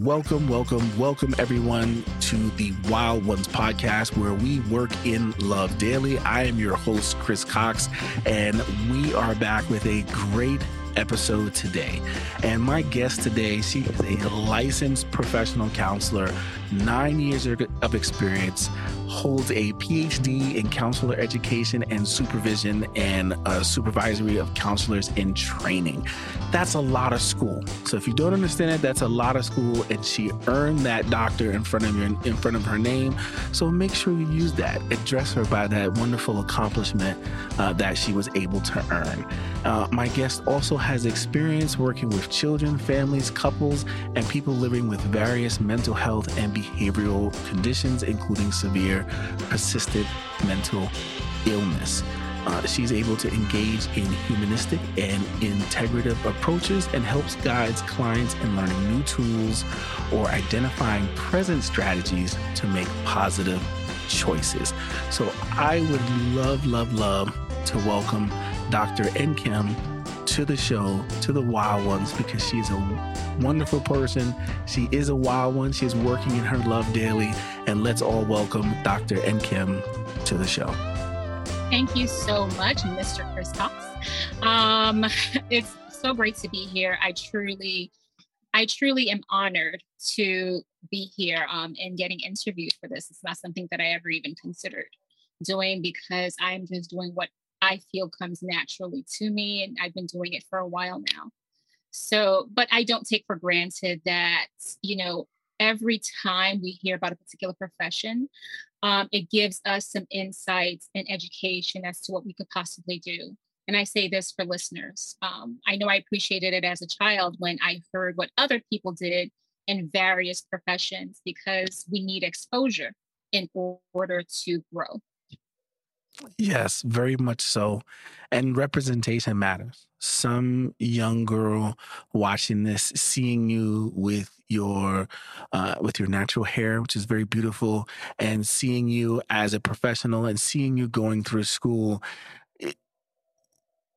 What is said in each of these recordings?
Welcome, welcome, welcome everyone to the Wild Ones podcast where we work in love daily. I am your host, Chris Cox, and we are back with a great episode today. And my guest today, she is a licensed professional counselor, nine years of experience, holds a PhD in counselor education and supervision and a supervisory of counselors in training. That's a lot of school. So if you don't understand it, that's a lot of school, and she earned that doctor in front of your in front of her name. So make sure you use that. Address her by that wonderful accomplishment uh, that she was able to earn. Uh, my guest also has experience working with children, families, couples, and people living with various mental health and behavioral conditions, including severe, persistent mental illness. Uh, she's able to engage in humanistic and integrative approaches and helps guides clients in learning new tools or identifying present strategies to make positive choices. So I would love, love, love to welcome Dr. Nkem to the show, to the Wild Ones, because she's a wonderful person. She is a wild one. She's working in her love daily. And let's all welcome Dr. Nkem to the show. Thank you so much, Mr. Chris Cox. Um, it's so great to be here. I truly, I truly am honored to be here um, and getting interviewed for this. It's not something that I ever even considered doing because I'm just doing what I feel comes naturally to me. And I've been doing it for a while now. So, but I don't take for granted that, you know, every time we hear about a particular profession, um, it gives us some insights and education as to what we could possibly do. And I say this for listeners. Um, I know I appreciated it as a child when I heard what other people did in various professions because we need exposure in order to grow. Yes, very much so. And representation matters. Some young girl watching this, seeing you with your uh, with your natural hair, which is very beautiful, and seeing you as a professional and seeing you going through school.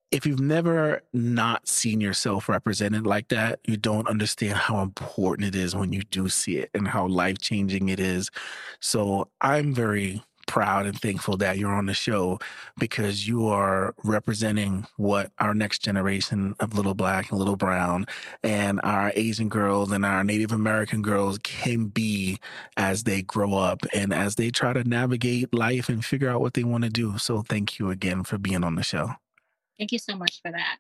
If you've never not seen yourself represented like that, you don't understand how important it is when you do see it and how life changing it is. So I'm very proud and thankful that you're on the show because you are representing what our next generation of little black and little brown and our Asian girls and our Native American girls can be as they grow up and as they try to navigate life and figure out what they want to do. So thank you again for being on the show. Thank you so much for that.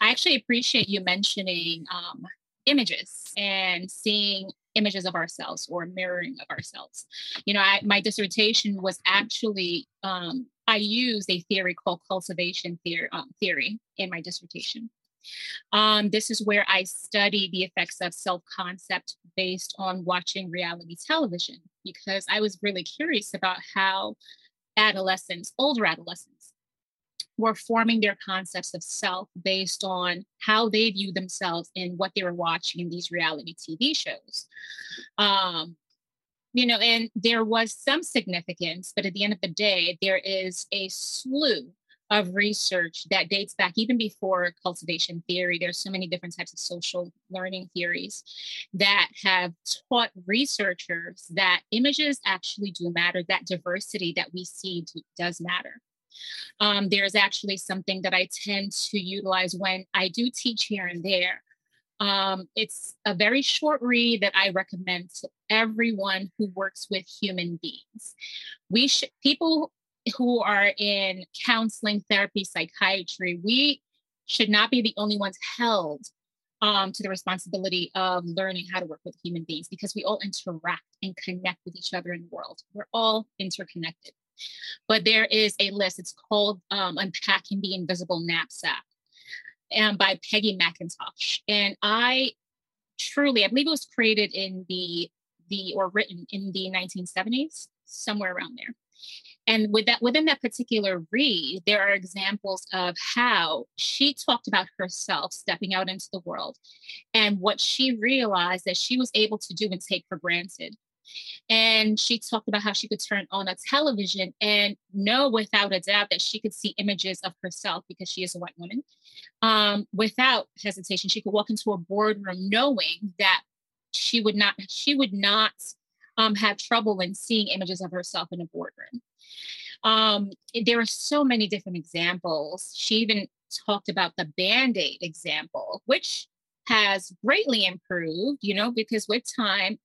I actually appreciate you mentioning um, images and seeing images of ourselves or mirroring of ourselves. You know, I, my dissertation was actually um, I used a theory called cultivation theory, um, theory in my dissertation. Um, this is where I study the effects of self concept based on watching reality television because I was really curious about how adolescents, older adolescents, were forming their concepts of self based on how they view themselves and what they were watching in these reality TV shows. Um, you know, and there was some significance, but at the end of the day, there is a slew of research that dates back even before cultivation theory. There's so many different types of social learning theories that have taught researchers that images actually do matter, that diversity that we see does matter. Um, there's actually something that I tend to utilize when I do teach here and there. Um, it's a very short read that I recommend to everyone who works with human beings. We should people who are in counseling, therapy, psychiatry, we should not be the only ones held um, to the responsibility of learning how to work with human beings because we all interact and connect with each other in the world. We're all interconnected. But there is a list. It's called um, Unpacking the Invisible Knapsack and by Peggy McIntosh. And I truly, I believe it was created in the the or written in the 1970s, somewhere around there. And with that, within that particular read, there are examples of how she talked about herself stepping out into the world and what she realized that she was able to do and take for granted. And she talked about how she could turn on a television and know without a doubt that she could see images of herself because she is a white woman. Um, without hesitation, she could walk into a boardroom knowing that she would not she would not um, have trouble in seeing images of herself in a boardroom. Um, there are so many different examples. She even talked about the band aid example, which has greatly improved, you know, because with time,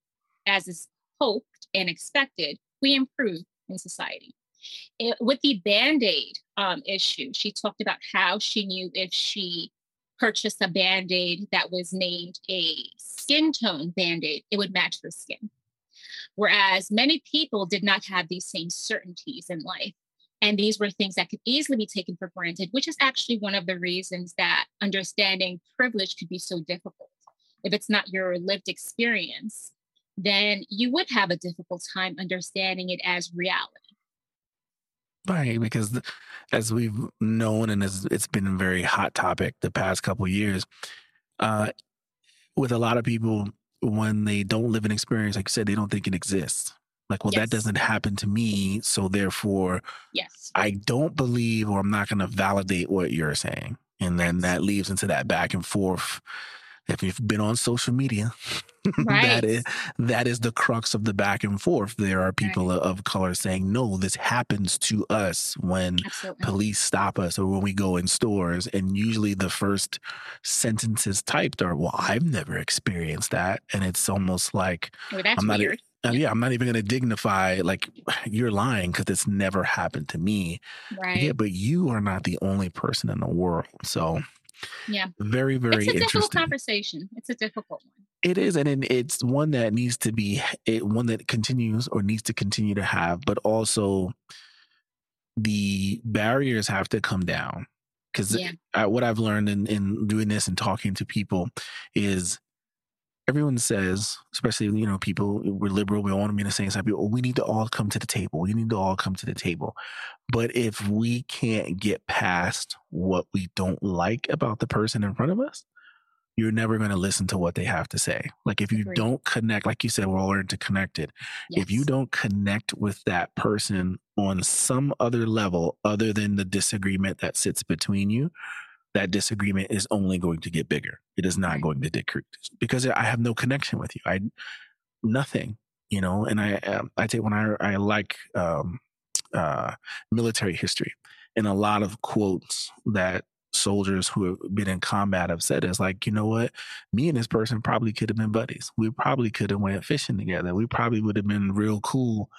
as is hoped and expected, we improve in society. It, with the band aid um, issue, she talked about how she knew if she purchased a band aid that was named a skin tone band aid, it would match her skin. Whereas many people did not have these same certainties in life. And these were things that could easily be taken for granted, which is actually one of the reasons that understanding privilege could be so difficult. If it's not your lived experience, then you would have a difficult time understanding it as reality. Right, because as we've known, and as it's been a very hot topic the past couple years, uh, with a lot of people, when they don't live an experience, like you said, they don't think it exists. Like, well, yes. that doesn't happen to me. So therefore, yes, I don't believe or I'm not going to validate what you're saying. And then that leads into that back and forth if you've been on social media, right. that is that is the crux of the back and forth. There are people right. of color saying, "No, this happens to us when Absolutely. police stop us or when we go in stores." And usually, the first sentences typed are, "Well, I've never experienced that," and it's almost like well, I'm not. Weird. Uh, yeah, I'm not even going to dignify like you're lying because it's never happened to me. Right. Yeah, but you are not the only person in the world. So yeah. Very, very It's a difficult conversation. It's a difficult one. It is, and it's one that needs to be it, one that continues or needs to continue to have, but also the barriers have to come down because yeah. what I've learned in, in doing this and talking to people is everyone says, especially you know people we're liberal, we want to be in the same side. People, we need to all come to the table. We need to all come to the table. But if we can't get past what we don't like about the person in front of us, you're never going to listen to what they have to say. Like if you Agreed. don't connect, like you said, we're all interconnected. Yes. If you don't connect with that person on some other level other than the disagreement that sits between you, that disagreement is only going to get bigger. It is not going to decrease because I have no connection with you. I nothing, you know. And I um, I take when I I like um, uh, military history and a lot of quotes that soldiers who have been in combat have said is like, you know what, me and this person probably could have been buddies. We probably could have went fishing together. We probably would have been real cool,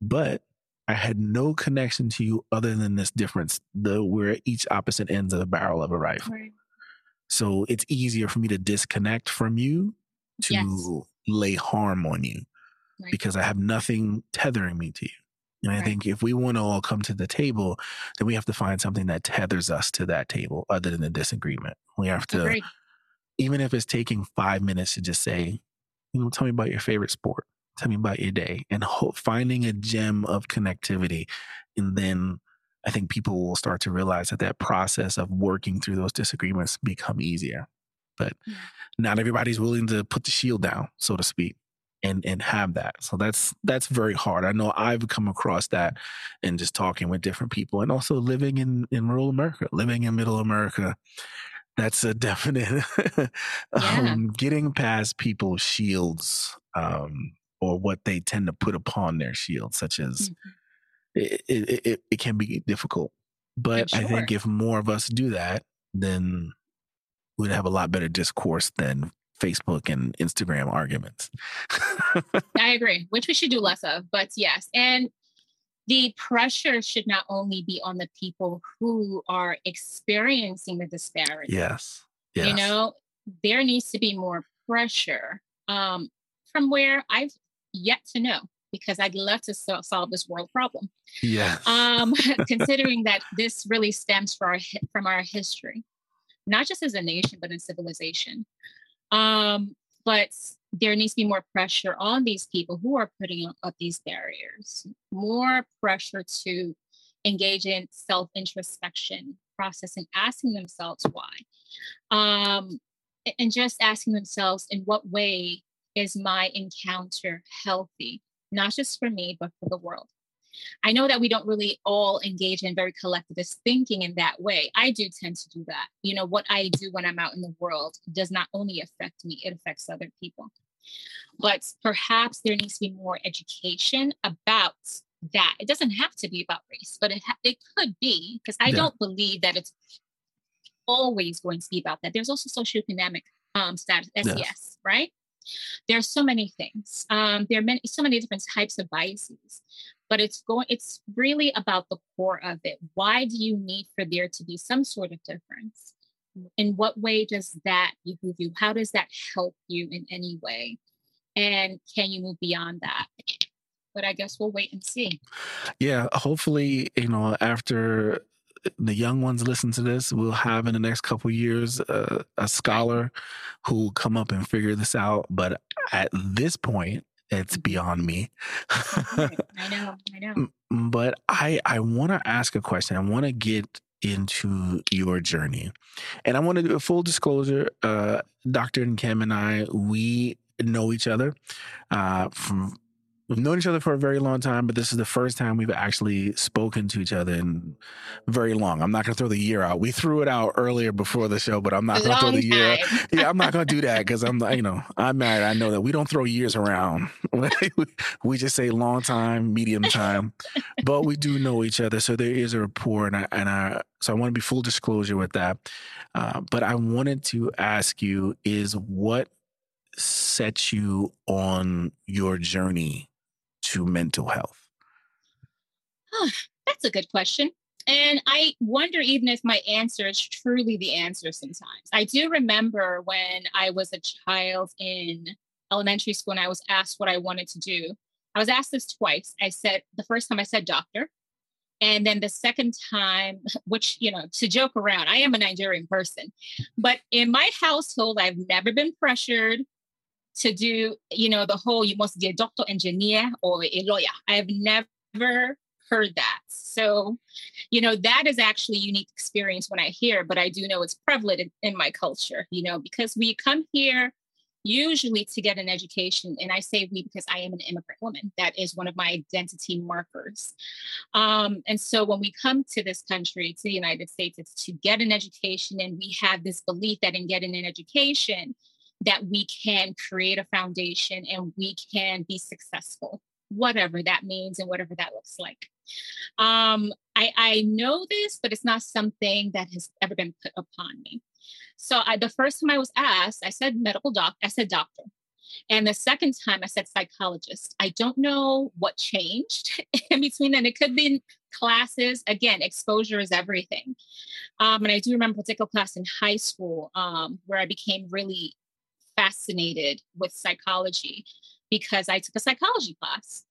but I had no connection to you other than this difference, the we're each opposite ends of the barrel of a rifle. Right. So it's easier for me to disconnect from you to yes. lay harm on you right. because I have nothing tethering me to you. And I think if we want to all come to the table, then we have to find something that tethers us to that table other than the disagreement. We have to, Agreed. even if it's taking five minutes to just say, you know, tell me about your favorite sport Tell me about your day and ho- finding a gem of connectivity. And then I think people will start to realize that that process of working through those disagreements become easier. But yeah. not everybody's willing to put the shield down, so to speak, and and have that. So that's that's very hard. I know I've come across that in just talking with different people and also living in in rural America, living in middle America. That's a definite yeah. um, getting past people's shields um, or what they tend to put upon their shield, such as mm-hmm. it, it, it, it, can be difficult. But sure. I think if more of us do that, then we'd have a lot better discourse than Facebook and Instagram arguments. I agree, which we should do less of. But yes, and the pressure should not only be on the people who are experiencing the disparity. Yes. yes. You know, there needs to be more pressure um, from where I've yet to know because I'd love to so- solve this world problem. Yeah. Um, considering that this really stems from our, from our history, not just as a nation, but in civilization. Um, but there needs to be more pressure on these people who are putting up these barriers, more pressure to engage in self introspection process and asking themselves why. Um, and just asking themselves in what way is my encounter healthy, not just for me, but for the world? I know that we don't really all engage in very collectivist thinking in that way. I do tend to do that. You know, what I do when I'm out in the world does not only affect me, it affects other people. But perhaps there needs to be more education about that. It doesn't have to be about race, but it, ha- it could be because I yeah. don't believe that it's always going to be about that. There's also socioeconomic um, status, SES, right? There are so many things. Um, there are many, so many different types of biases, but it's going. It's really about the core of it. Why do you need for there to be some sort of difference? In what way does that behoove you? How does that help you in any way? And can you move beyond that? But I guess we'll wait and see. Yeah, hopefully, you know, after the young ones listen to this, we'll have in the next couple years uh, a scholar who will come up and figure this out. But at this point, it's beyond me. I know, I know. But I I want to ask a question. I want to get into your journey, and I want to do a full disclosure. Uh, Doctor Nkem and I we know each other uh, from We've known each other for a very long time, but this is the first time we've actually spoken to each other in very long. I'm not going to throw the year out. We threw it out earlier before the show, but I'm not going to throw the year. Out. Yeah, I'm not going to do that because I'm, you know, I'm married. I know that we don't throw years around. we just say long time, medium time, but we do know each other, so there is a rapport, and I, and I so I want to be full disclosure with that. Uh, but I wanted to ask you: Is what set you on your journey to mental health? Oh, that's a good question. And I wonder even if my answer is truly the answer sometimes. I do remember when I was a child in elementary school and I was asked what I wanted to do. I was asked this twice. I said, the first time I said doctor. And then the second time, which, you know, to joke around, I am a Nigerian person. But in my household, I've never been pressured to do, you know, the whole you must be a doctor, engineer, or a lawyer. I've never heard that. So, you know, that is actually unique experience when I hear, but I do know it's prevalent in, in my culture, you know, because we come here usually to get an education. And I say we because I am an immigrant woman. That is one of my identity markers. Um, and so when we come to this country, to the United States, it's to get an education. And we have this belief that in getting an education, that we can create a foundation and we can be successful, whatever that means and whatever that looks like. Um, I, I know this, but it's not something that has ever been put upon me. So I, the first time I was asked, I said medical doc, I said doctor. And the second time I said psychologist. I don't know what changed in between then. It could be classes. Again, exposure is everything. Um, and I do remember a particular class in high school um, where I became really fascinated with psychology because I took a psychology class.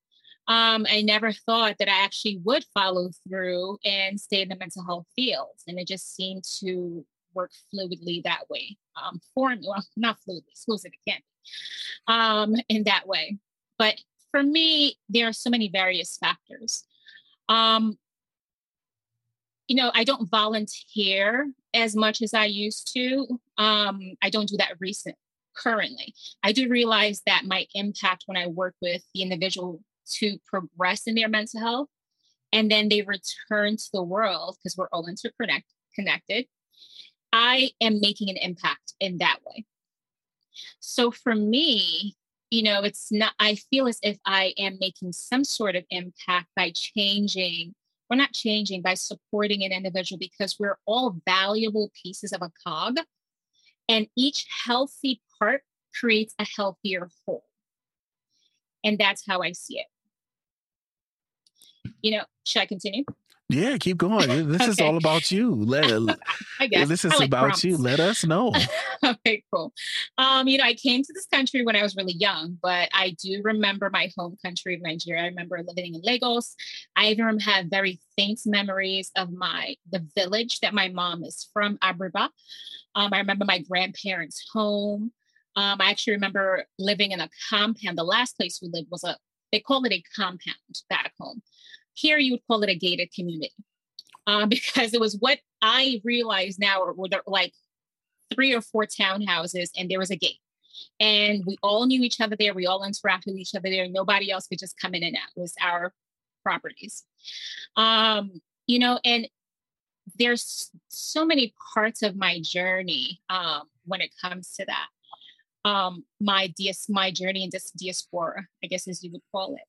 Um, I never thought that I actually would follow through and stay in the mental health field. And it just seemed to work fluidly that way um, for me. Well, not fluidly, fluid it can um, in that way. But for me, there are so many various factors. Um, you know, I don't volunteer as much as I used to. Um, I don't do that recent currently. I do realize that my impact when I work with the individual to progress in their mental health and then they return to the world because we're all interconnected. I am making an impact in that way. So for me, you know, it's not, I feel as if I am making some sort of impact by changing, we're not changing, by supporting an individual because we're all valuable pieces of a cog. And each healthy part creates a healthier whole. And that's how I see it. You know, should I continue? Yeah, keep going. This okay. is all about you. Let I guess this is like about prompts. you. Let us know. okay, cool. Um, you know, I came to this country when I was really young, but I do remember my home country of Nigeria. I remember living in Lagos. I even have very faint memories of my the village that my mom is from, Abriba. Um, I remember my grandparents' home. Um, I actually remember living in a compound. The last place we lived was a, they call it a compound back home. Here you would call it a gated community uh, because it was what I realized now were there like three or four townhouses and there was a gate. And we all knew each other there. We all interacted with each other there. Nobody else could just come in and out. It was our properties. Um, you know, and there's so many parts of my journey um, when it comes to that. Um, my DS, my journey in this diaspora, I guess as you would call it.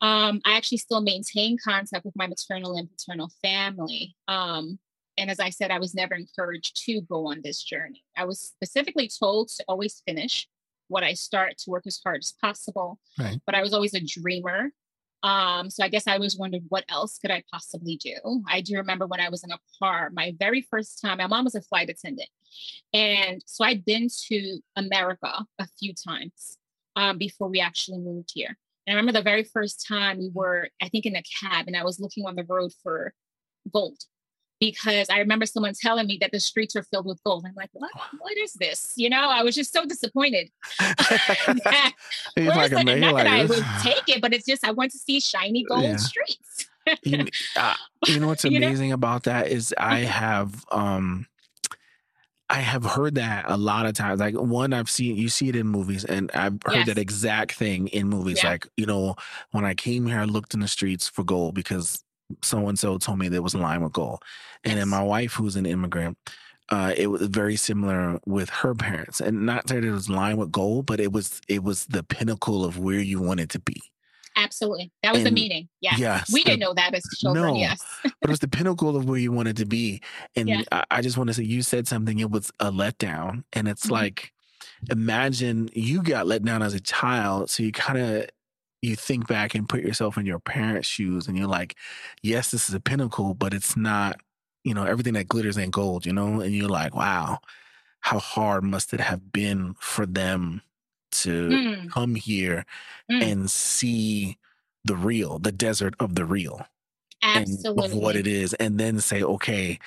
Um, I actually still maintain contact with my maternal and paternal family. Um, and as I said, I was never encouraged to go on this journey. I was specifically told to always finish what I start to work as hard as possible. Right. But I was always a dreamer. Um, so I guess I was wondering what else could I possibly do? I do remember when I was in a car, my very first time, my mom was a flight attendant. And so I'd been to America a few times um, before we actually moved here. And I remember the very first time we were, I think, in a cab and I was looking on the road for gold because I remember someone telling me that the streets are filled with gold. I'm like, what? What is this? You know, I was just so disappointed. that, like, not like, that I would take it, but it's just I want to see shiny gold yeah. streets. you, uh, you, know what's amazing you know? about that is I have um I have heard that a lot of times. Like one, I've seen you see it in movies, and I've heard yes. that exact thing in movies. Yeah. Like you know, when I came here, I looked in the streets for gold because so and so told me there was a line with gold. And then my wife, who's an immigrant, uh, it was very similar with her parents, and not that it was lined with gold, but it was it was the pinnacle of where you wanted to be. Absolutely, that was and, the meaning. Yeah, yes, we didn't know that as children. No, yes, but it was the pinnacle of where you wanted to be. And yeah. I, I, just want to say, you said something. It was a letdown, and it's mm-hmm. like, imagine you got let down as a child, so you kind of you think back and put yourself in your parents' shoes and you're like, yes, this is a pinnacle, but it's not, you know, everything that glitters ain't gold, you know? And you're like, wow, how hard must it have been for them to mm. come here mm. and see the real, the desert of the real. Absolutely. of what it is, and then say, okay,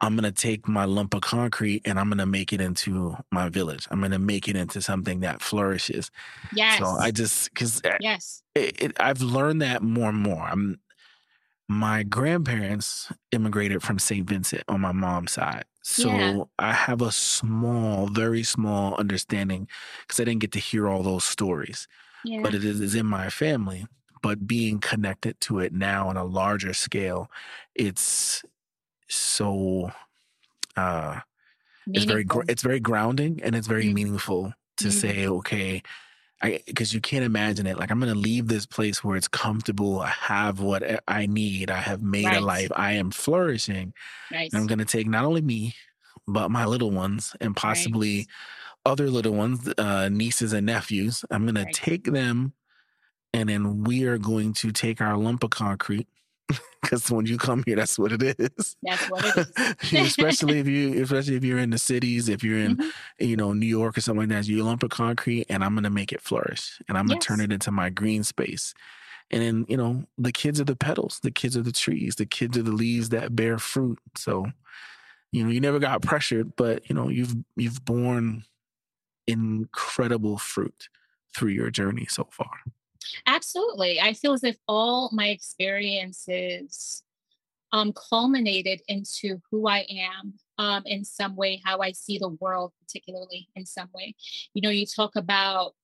I'm going to take my lump of concrete and I'm going to make it into my village. I'm going to make it into something that flourishes. Yes. So I just, because eh, yes, it, it, I've learned that more and more. I'm, my grandparents immigrated from St. Vincent on my mom's side. So yeah. I have a small, very small understanding because I didn't get to hear all those stories. Yeah. But it is in my family. But being connected to it now on a larger scale, it's so uh it's very it's very grounding and it's very mm-hmm. meaningful to mm-hmm. say okay I because you can't imagine it like I'm going to leave this place where it's comfortable I have what I need I have made right. a life I am flourishing right. I'm going to take not only me but my little ones and possibly right. other little ones uh nieces and nephews I'm going to take them and then we are going to take our lump of concrete because when you come here, that's what it is. That's what it is. especially if you, especially if you're in the cities, if you're in, mm-hmm. you know, New York or something like that, you lump of concrete, and I'm gonna make it flourish, and I'm gonna yes. turn it into my green space. And then, you know, the kids are the petals, the kids are the trees, the kids are the leaves that bear fruit. So, you know, you never got pressured, but you know, you've you've borne incredible fruit through your journey so far. Absolutely. I feel as if all my experiences um, culminated into who I am um, in some way, how I see the world, particularly in some way. You know, you talk about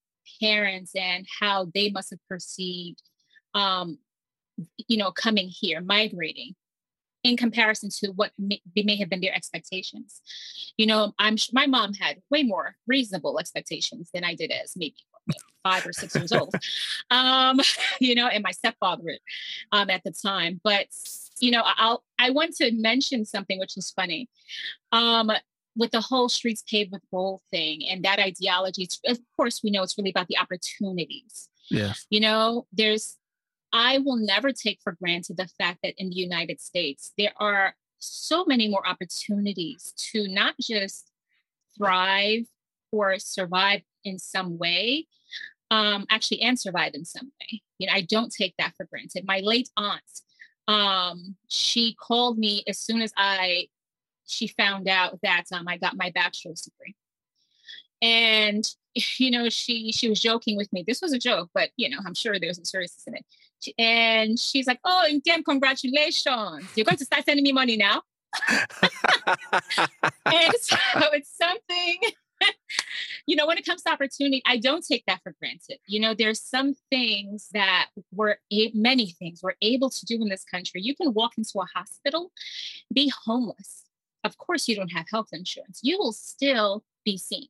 parents and how they must have perceived, um, you know, coming here, migrating in comparison to what may, may have been their expectations. You know, I'm my mom had way more reasonable expectations than I did as maybe five or six years old, um, you know, and my stepfather um, at the time. But you know, I'll I want to mention something which is funny. Um, with the whole streets paved with gold thing and that ideology, of course, we know it's really about the opportunities. Yes. You know, there's I will never take for granted the fact that in the United States, there are so many more opportunities to not just thrive or survive in some way, um, actually, and survive in some way. You know, I don't take that for granted. My late aunt, um, she called me as soon as I she found out that um, I got my bachelor's degree. And you know, she she was joking with me. This was a joke, but you know, I'm sure there's some seriousness in it. And she's like, "Oh, again, congratulations! You're going to start sending me money now." and so it's something you know, when it comes to opportunity, I don't take that for granted. You know, there's some things that we're a- many things we're able to do in this country. You can walk into a hospital, be homeless. Of course, you don't have health insurance. You will still be seen.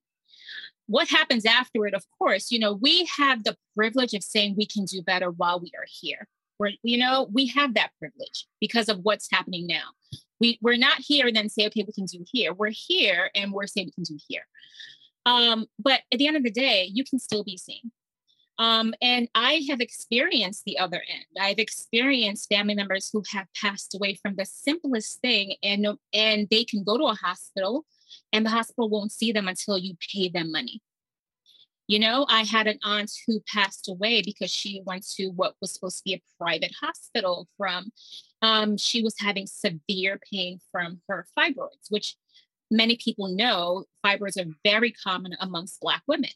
what happens afterward, of course, you know, we have the privilege of saying we can do better while we are here. We're, you know, we have that privilege because of what's happening now. We, we're not here and then say, okay, we can do here. We're here and we're saying we can do here. Um, but at the end of the day, you can still be seen. Um, and I have experienced the other end. I've experienced family members who have passed away from the simplest thing, and and they can go to a hospital, and the hospital won't see them until you pay them money. You know, I had an aunt who passed away because she went to what was supposed to be a private hospital from. Um, she was having severe pain from her fibroids, which many people know fibroids are very common amongst Black women.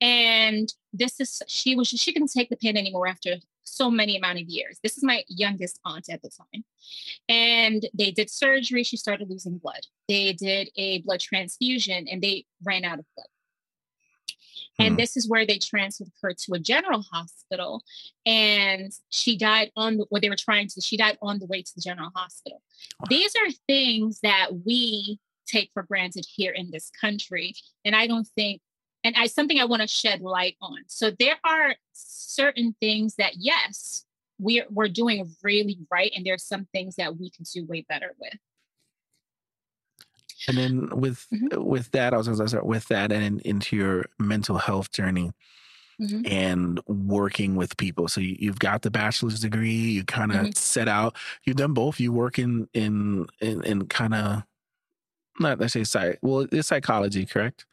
And this is she was she couldn't take the pain anymore after so many amount of years. This is my youngest aunt at the time. And they did surgery. She started losing blood. They did a blood transfusion and they ran out of blood. And hmm. this is where they transferred her to a general hospital. And she died on the, what they were trying to, she died on the way to the general hospital. These are things that we take for granted here in this country. And I don't think and I something I want to shed light on. So there are certain things that yes, we're we're doing really right, and there's some things that we can do way better with. And then with mm-hmm. with that, I was going to start with that, and into your mental health journey. Mm-hmm. and working with people. So you, have got the bachelor's degree. You kind of mm-hmm. set out. You've done both. You work in in in, in kind of not let's say psych. Well, it's psychology, correct?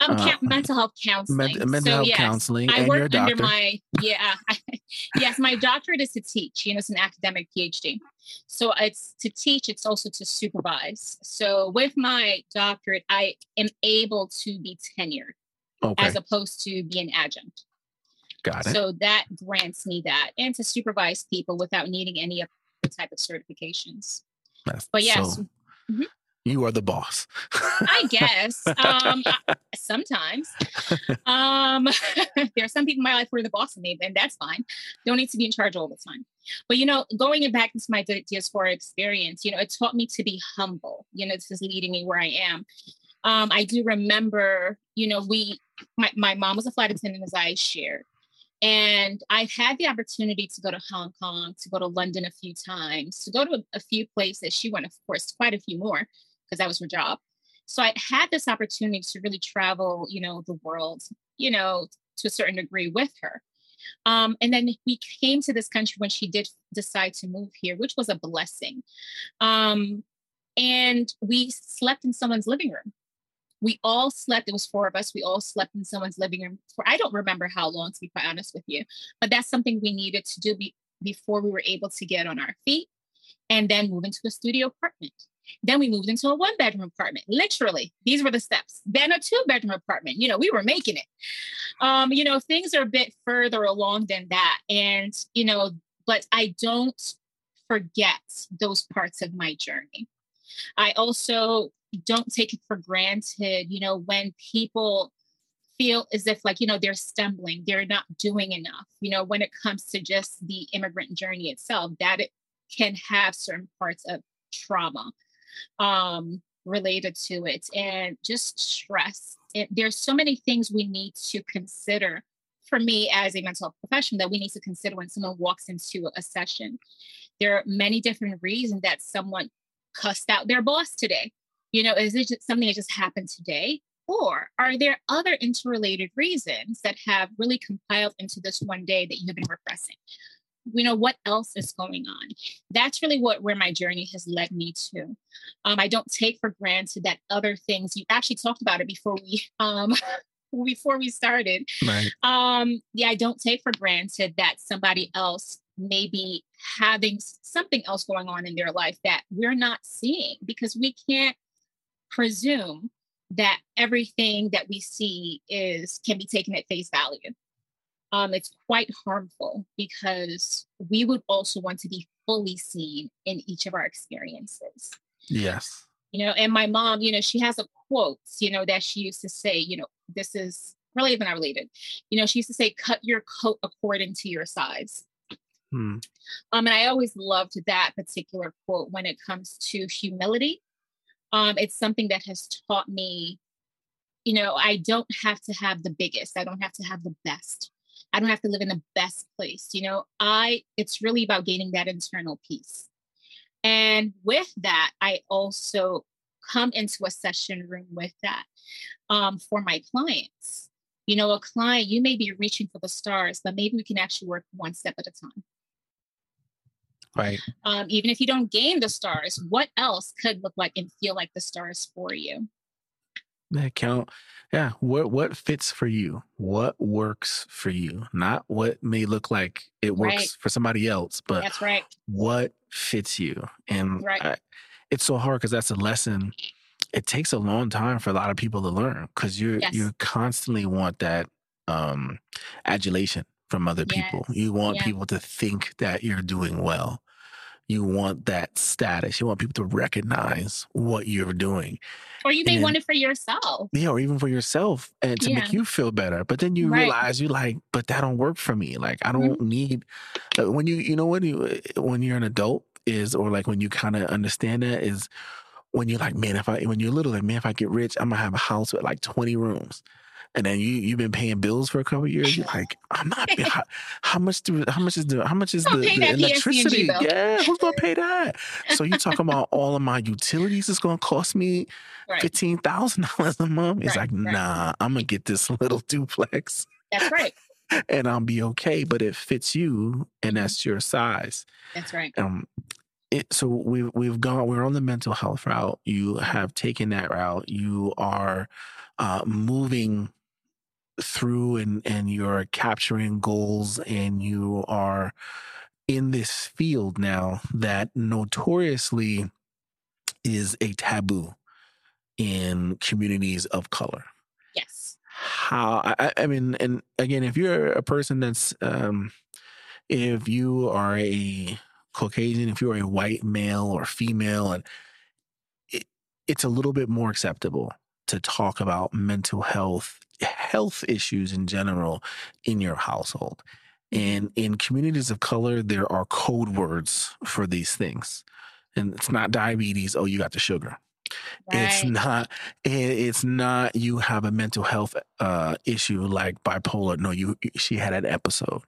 Um, uh, mental health counseling. mental so, health yes, counseling. I work under my yeah. yes, my doctorate is to teach. You know, it's an academic PhD. So it's to teach. It's also to supervise. So with my doctorate, I am able to be tenured okay. as opposed to be an adjunct. Got it. So that grants me that, and to supervise people without needing any of the type of certifications. That's but yes. So, mm-hmm you are the boss. I guess. Um, sometimes. Um, there are some people in my life who are the boss of me, and that's fine. Don't need to be in charge all the time. But you know, going back into my diaspora experience, you know, it taught me to be humble. You know, this is leading me where I am. Um, I do remember, you know, we my, my mom was a flight attendant as I shared. And I've had the opportunity to go to Hong Kong, to go to London a few times, to go to a, a few places. She went, of course, quite a few more because that was her job. So I had this opportunity to really travel, you know, the world, you know, to a certain degree with her. Um, and then we came to this country when she did decide to move here, which was a blessing. Um, and we slept in someone's living room. We all slept, it was four of us, we all slept in someone's living room for, I don't remember how long, to be quite honest with you, but that's something we needed to do be, before we were able to get on our feet and then move into a studio apartment. Then we moved into a one bedroom apartment. Literally, these were the steps. Then a two bedroom apartment. You know, we were making it. Um, you know, things are a bit further along than that. And, you know, but I don't forget those parts of my journey. I also don't take it for granted, you know, when people feel as if like you know they're stumbling they're not doing enough you know when it comes to just the immigrant journey itself that it can have certain parts of trauma um, related to it and just stress. It, there's so many things we need to consider for me as a mental health professional that we need to consider when someone walks into a session. There are many different reasons that someone cussed out their boss today. You know, is it something that just happened today? Or are there other interrelated reasons that have really compiled into this one day that you've been repressing? You know what else is going on. That's really what where my journey has led me to. Um, i don't take for granted that other things you actually talked about it before we um before we started. Right. Um yeah i don't take for granted that somebody else may be having something else going on in their life that we're not seeing because we can't presume that everything that we see is can be taken at face value um, it's quite harmful because we would also want to be fully seen in each of our experiences. Yes. You know, and my mom, you know, she has a quote, you know, that she used to say, you know, this is really even not related. You know, she used to say, cut your coat according to your size. Hmm. Um, and I always loved that particular quote when it comes to humility. Um, it's something that has taught me you know, I don't have to have the biggest, I don't have to have the best. I don't have to live in the best place. You know, I, it's really about gaining that internal peace. And with that, I also come into a session room with that um, for my clients. You know, a client, you may be reaching for the stars, but maybe we can actually work one step at a time. Right. Um, even if you don't gain the stars, what else could look like and feel like the stars for you? That count. Yeah. What what fits for you? What works for you? Not what may look like it works right. for somebody else, but that's right. What fits you? And right. I, it's so hard because that's a lesson. It takes a long time for a lot of people to learn because you yes. you constantly want that um adulation from other yes. people. You want yeah. people to think that you're doing well you want that status. You want people to recognize what you're doing. Or you may and, want it for yourself. Yeah, or even for yourself and to yeah. make you feel better. But then you right. realize you're like, but that don't work for me. Like I don't mm-hmm. need uh, when you you know when you when you're an adult is or like when you kind of understand that is when you're like, man, if I when you're little, like man, if I get rich, I'm gonna have a house with like 20 rooms and then you you've been paying bills for a couple years. You're like, I'm not. How, how, much do how much is the how much is the, the electricity? Yeah, who's gonna pay that? So you talking about all of my utilities is gonna cost me right. fifteen thousand dollars a month? It's right, like, right. nah, I'm gonna get this little duplex. That's right. and I'll be okay, but it fits you, and mm-hmm. that's your size. That's right. Um, it, so we've we've gone. We're on the mental health route. You have taken that route. You are uh, moving through and and you're capturing goals and you are in this field now that notoriously is a taboo in communities of color. Yes. How I, I mean, and again, if you're a person that's um if you are a Caucasian, if you're a white male or female, and it, it's a little bit more acceptable to talk about mental health health issues in general in your household. And in communities of color, there are code words for these things. And it's not diabetes, oh, you got the sugar. Right. It's not it's not you have a mental health uh issue like bipolar. No, you she had an episode.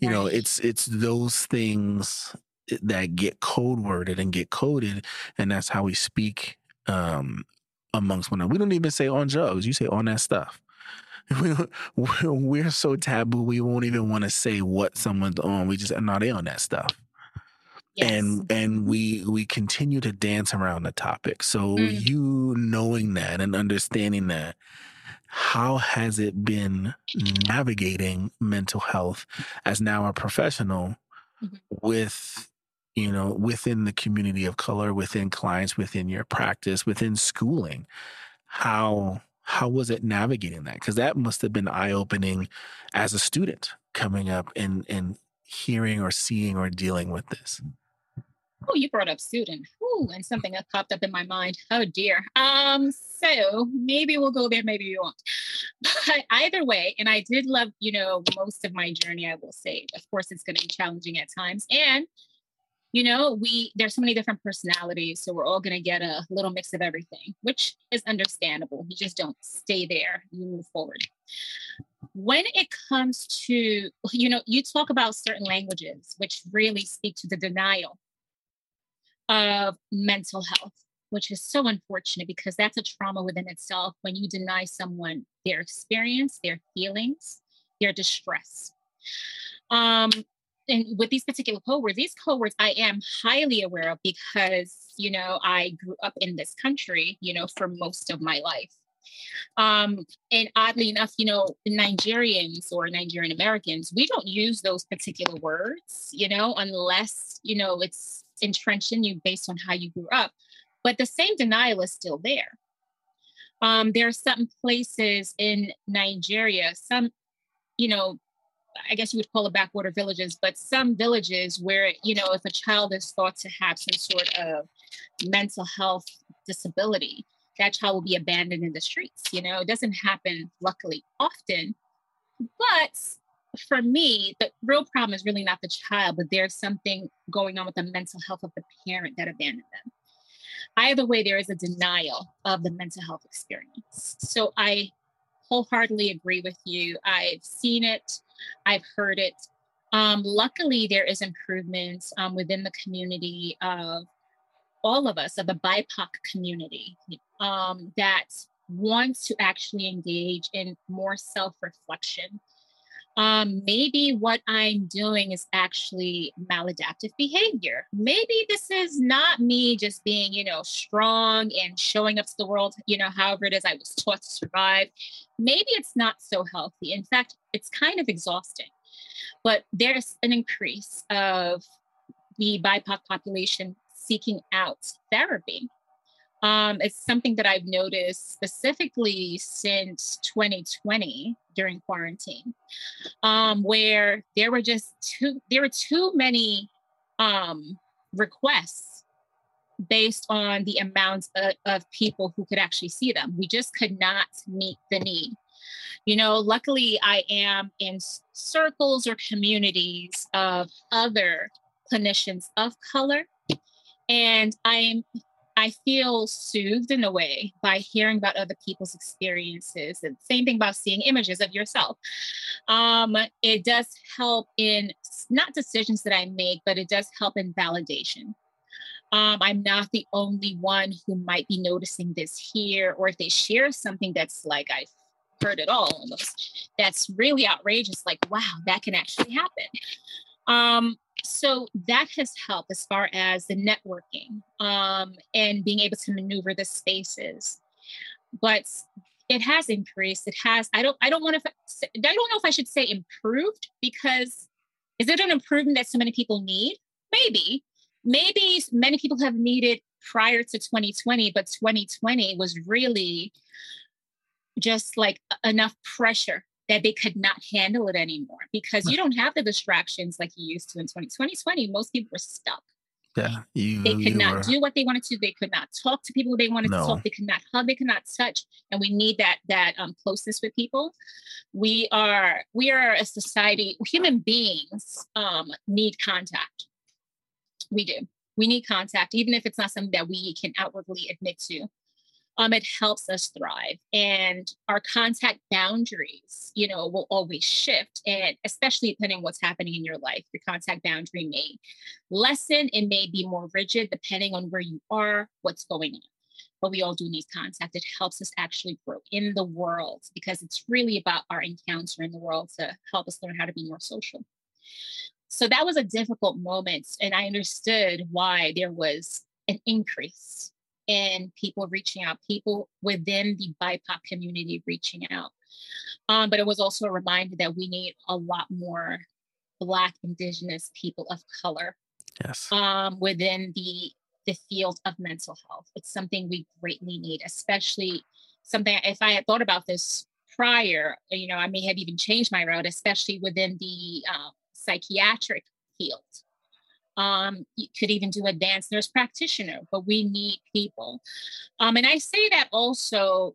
You right. know, it's it's those things that get code worded and get coded and that's how we speak um amongst one another. We don't even say on drugs. You say on that stuff. we're so taboo we won't even want to say what someone's on we just are not in on that stuff yes. and and we we continue to dance around the topic so mm. you knowing that and understanding that how has it been navigating mental health as now a professional mm-hmm. with you know within the community of color within clients within your practice within schooling how how was it navigating that? Because that must have been eye opening as a student coming up and and hearing or seeing or dealing with this. Oh, you brought up student. Ooh, and something that popped up in my mind. Oh dear. Um, so maybe we'll go there, maybe we won't. But either way, and I did love, you know, most of my journey, I will say. Of course, it's gonna be challenging at times. And you know, we there's so many different personalities, so we're all going to get a little mix of everything, which is understandable. You just don't stay there; you move forward. When it comes to, you know, you talk about certain languages which really speak to the denial of mental health, which is so unfortunate because that's a trauma within itself when you deny someone their experience, their feelings, their distress. Um, and with these particular code words, these code words I am highly aware of because, you know, I grew up in this country, you know, for most of my life. Um, and oddly enough, you know, Nigerians or Nigerian Americans, we don't use those particular words, you know, unless, you know, it's entrenched in you based on how you grew up. But the same denial is still there. Um, there are some places in Nigeria, some, you know, I guess you would call it backwater villages, but some villages where, you know, if a child is thought to have some sort of mental health disability, that child will be abandoned in the streets. You know, it doesn't happen, luckily, often. But for me, the real problem is really not the child, but there's something going on with the mental health of the parent that abandoned them. either way, there is a denial of the mental health experience. So I wholeheartedly agree with you. I've seen it, I've heard it. Um, luckily, there is improvements um, within the community of all of us, of the BIPOC community, um, that wants to actually engage in more self reflection um, maybe what I'm doing is actually maladaptive behavior. Maybe this is not me just being, you know, strong and showing up to the world, you know, however it is I was taught to survive. Maybe it's not so healthy. In fact, it's kind of exhausting. But there's an increase of the BIPOC population seeking out therapy. Um, it's something that I've noticed specifically since 2020 during quarantine, um, where there were just too there were too many um, requests based on the amount of, of people who could actually see them. We just could not meet the need. You know, luckily I am in circles or communities of other clinicians of color and I'm I feel soothed in a way by hearing about other people's experiences. And same thing about seeing images of yourself. Um, it does help in not decisions that I make, but it does help in validation. Um, I'm not the only one who might be noticing this here, or if they share something that's like I've heard it all almost, that's really outrageous, like, wow, that can actually happen. Um, so that has helped as far as the networking um, and being able to maneuver the spaces. But it has increased. It has. I don't. I don't want to. I don't know if I should say improved because is it an improvement that so many people need? Maybe. Maybe many people have needed prior to 2020, but 2020 was really just like enough pressure that they could not handle it anymore because you don't have the distractions like you used to in 2020. Most people were stuck. Yeah, you, they could not were... do what they wanted to. They could not talk to people they wanted no. to talk. They could not hug. They could not touch. And we need that that um, closeness with people. We are we are a society. Human beings um, need contact. We do. We need contact, even if it's not something that we can outwardly admit to um, it helps us thrive. And our contact boundaries, you know, will always shift. And especially depending what's happening in your life, your contact boundary may lessen, it may be more rigid depending on where you are, what's going on. But we all do need contact. It helps us actually grow in the world because it's really about our encounter in the world to help us learn how to be more social. So that was a difficult moment. And I understood why there was an increase and people reaching out, people within the BIPOC community reaching out. Um, but it was also a reminder that we need a lot more Black, Indigenous people of color yes. um, within the the field of mental health. It's something we greatly need, especially something. If I had thought about this prior, you know, I may have even changed my route, especially within the uh, psychiatric field. Um, you could even do advanced nurse practitioner, but we need people. Um, and I say that also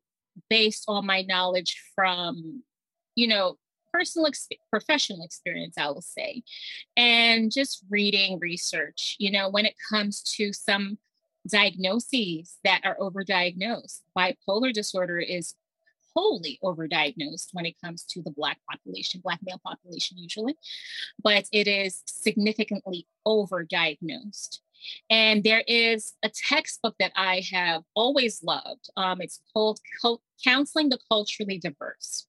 based on my knowledge from, you know, personal, professional experience, I will say, and just reading research. You know, when it comes to some diagnoses that are overdiagnosed, bipolar disorder is wholly overdiagnosed when it comes to the Black population, Black male population usually, but it is significantly overdiagnosed. And there is a textbook that I have always loved. Um, it's called Counseling the Culturally Diverse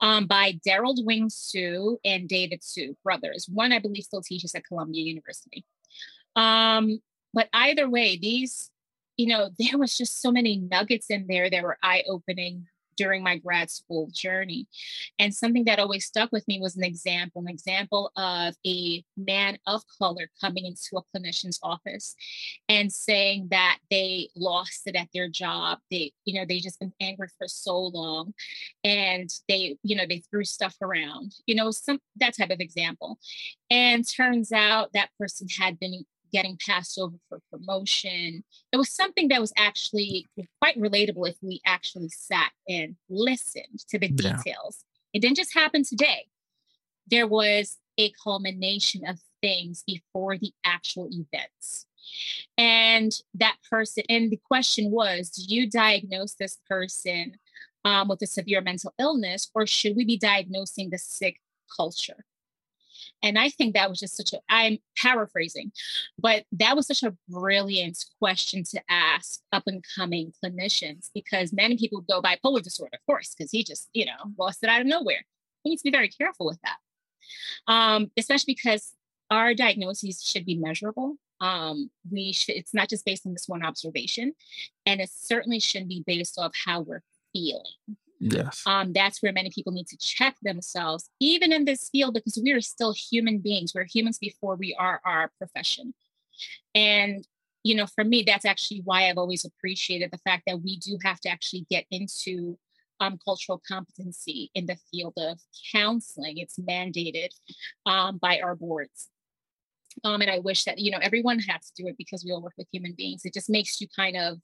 um, by Derald Wing Sue and David Sue, brothers. One, I believe, still teaches at Columbia University. Um, but either way, these, you know, there was just so many nuggets in there that were eye opening during my grad school journey. And something that always stuck with me was an example, an example of a man of color coming into a clinician's office and saying that they lost it at their job. They, you know, they just been angry for so long and they, you know, they threw stuff around, you know, some that type of example. And turns out that person had been getting passed over for promotion. It was something that was actually quite relatable if we actually sat and listened to the yeah. details. It didn't just happen today. There was a culmination of things before the actual events. And that person, and the question was, do you diagnose this person um, with a severe mental illness, or should we be diagnosing the sick culture? And I think that was just such a, I'm paraphrasing, but that was such a brilliant question to ask up and coming clinicians because many people go bipolar disorder, of course, because he just, you know, lost it out of nowhere. We need to be very careful with that, um, especially because our diagnoses should be measurable. Um, we should, it's not just based on this one observation, and it certainly shouldn't be based off how we're feeling. Yes. Um, that's where many people need to check themselves, even in this field, because we are still human beings. We're humans before we are our profession. And, you know, for me, that's actually why I've always appreciated the fact that we do have to actually get into um, cultural competency in the field of counseling. It's mandated um, by our boards. Um, and I wish that, you know, everyone had to do it because we all work with human beings. It just makes you kind of,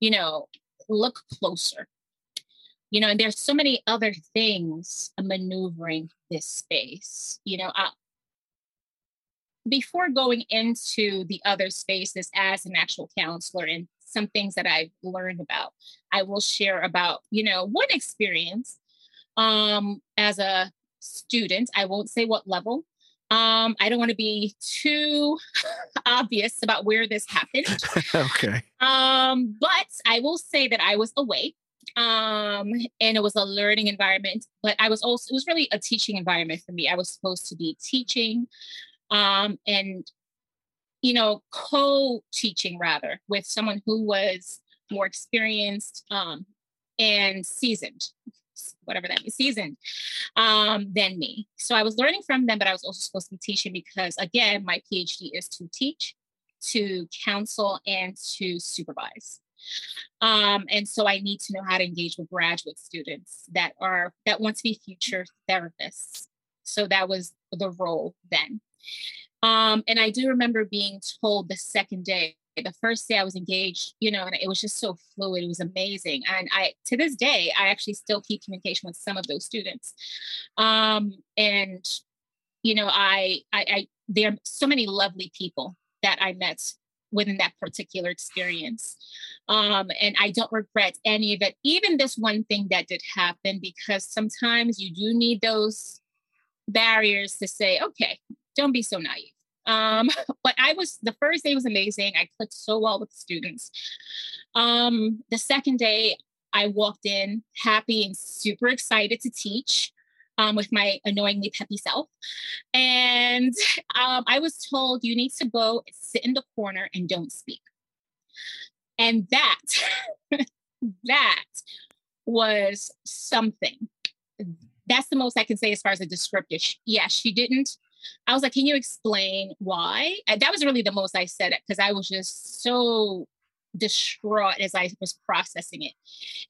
you know, look closer you know and there's so many other things maneuvering this space you know uh, before going into the other spaces as an actual counselor and some things that i've learned about i will share about you know one experience um as a student i won't say what level um, I don't want to be too obvious about where this happened. okay. Um, but I will say that I was away um and it was a learning environment but i was also it was really a teaching environment for me. I was supposed to be teaching um and you know co-teaching rather with someone who was more experienced um and seasoned whatever that means seasoned um than me. So i was learning from them but i was also supposed to be teaching because again my phd is to teach to counsel and to supervise um, and so I need to know how to engage with graduate students that are that want to be future therapists. So that was the role then. Um, and I do remember being told the second day, the first day I was engaged, you know, and it was just so fluid. It was amazing. And I, to this day, I actually still keep communication with some of those students. Um, and, you know, I, I, I, there are so many lovely people that I met within that particular experience. Um, and I don't regret any of it, even this one thing that did happen, because sometimes you do need those barriers to say, okay, don't be so naive. Um, but I was, the first day was amazing. I clicked so well with students. Um, the second day, I walked in happy and super excited to teach um, with my annoyingly peppy self. And um, I was told, you need to go sit in the corner and don't speak. And that, that was something. That's the most I can say as far as a descriptive. Yes, she didn't. I was like, can you explain why? That was really the most I said it because I was just so distraught as I was processing it.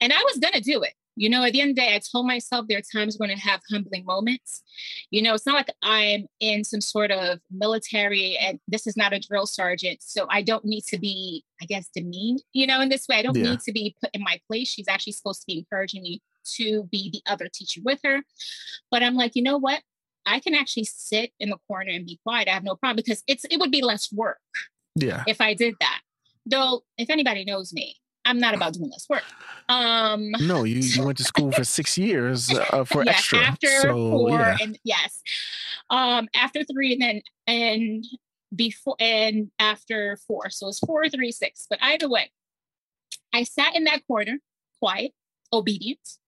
And I was going to do it. You know, at the end of the day, I told myself there are times when I have humbling moments. You know, it's not like I'm in some sort of military and this is not a drill sergeant. So I don't need to be, I guess, demeaned, you know, in this way. I don't yeah. need to be put in my place. She's actually supposed to be encouraging me to be the other teacher with her. But I'm like, you know what? I can actually sit in the corner and be quiet. I have no problem because it's it would be less work. Yeah. If I did that. Though, if anybody knows me, I'm not about doing less work. Um, no, you, you went to school for six years uh, for yes, extra. After so, four, yeah. and yes, um, after three, and then and before and after four. So it's four, three, six. But either way, I sat in that corner, quiet, obedient,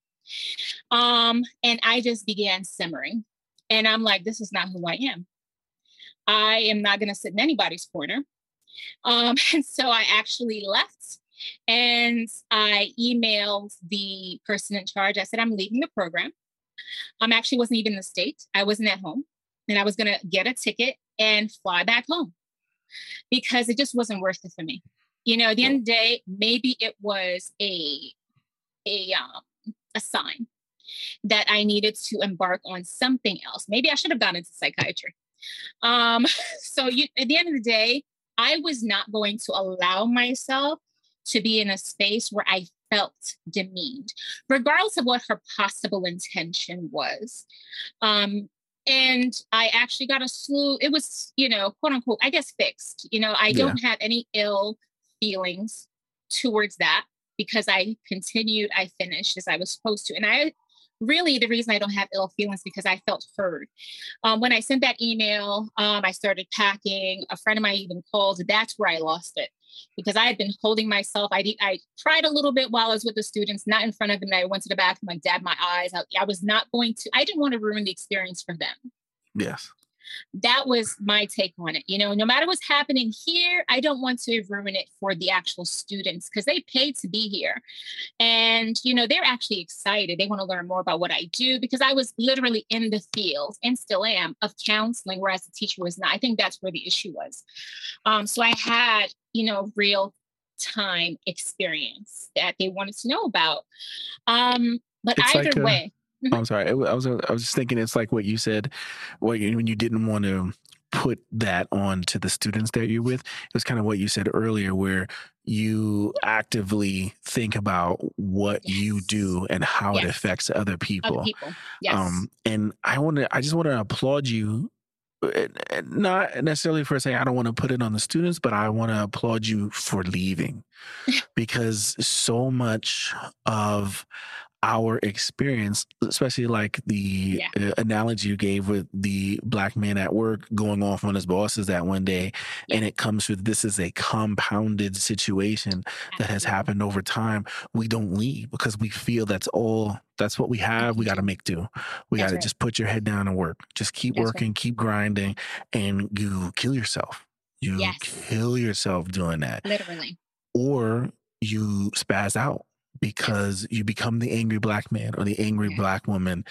um, and I just began simmering. And I'm like, this is not who I am. I am not going to sit in anybody's corner. Um, and so I actually left and I emailed the person in charge. I said, I'm leaving the program. I'm actually wasn't even in the state. I wasn't at home. And I was going to get a ticket and fly back home because it just wasn't worth it for me. You know, at the end of the day, maybe it was a a um, a sign that I needed to embark on something else. Maybe I should have gone into psychiatry. Um, so you, at the end of the day, I was not going to allow myself to be in a space where I felt demeaned, regardless of what her possible intention was. Um, and I actually got a slew. It was, you know, quote unquote, I guess fixed. You know, I yeah. don't have any ill feelings towards that because I continued, I finished as I was supposed to. And I really, the reason I don't have ill feelings because I felt heard. Um, when I sent that email, um, I started packing. A friend of mine even called. That's where I lost it because I had been holding myself. I, I tried a little bit while I was with the students, not in front of them. I went to the bathroom, I dabbed my eyes. I, I was not going to, I didn't want to ruin the experience for them. Yes that was my take on it. You know, no matter what's happening here, I don't want to ruin it for the actual students because they paid to be here. And, you know, they're actually excited. They want to learn more about what I do because I was literally in the field and still am of counseling, whereas the teacher was not. I think that's where the issue was. Um, so I had, you know, real time experience that they wanted to know about. Um, but it's either like a- way, Mm-hmm. I'm sorry. I was I was just thinking it's like what you said, what you, when you didn't want to put that on to the students that you're with. It was kind of what you said earlier, where you actively think about what yes. you do and how yes. it affects other people. Other people. Yes. Um, and I want to. I just want to applaud you uh, not necessarily for saying I don't want to put it on the students, but I want to applaud you for leaving because so much of our experience, especially like the yeah. uh, analogy you gave with the black man at work going off on his bosses that one day, yeah. and it comes with this is a compounded situation that has happened over time. We don't leave because we feel that's all. That's what we have. We got to make do. We got to right. just put your head down and work. Just keep that's working, right. keep grinding, and you kill yourself. You yes. kill yourself doing that. Literally. Or you spaz out because you become the angry black man or the angry black woman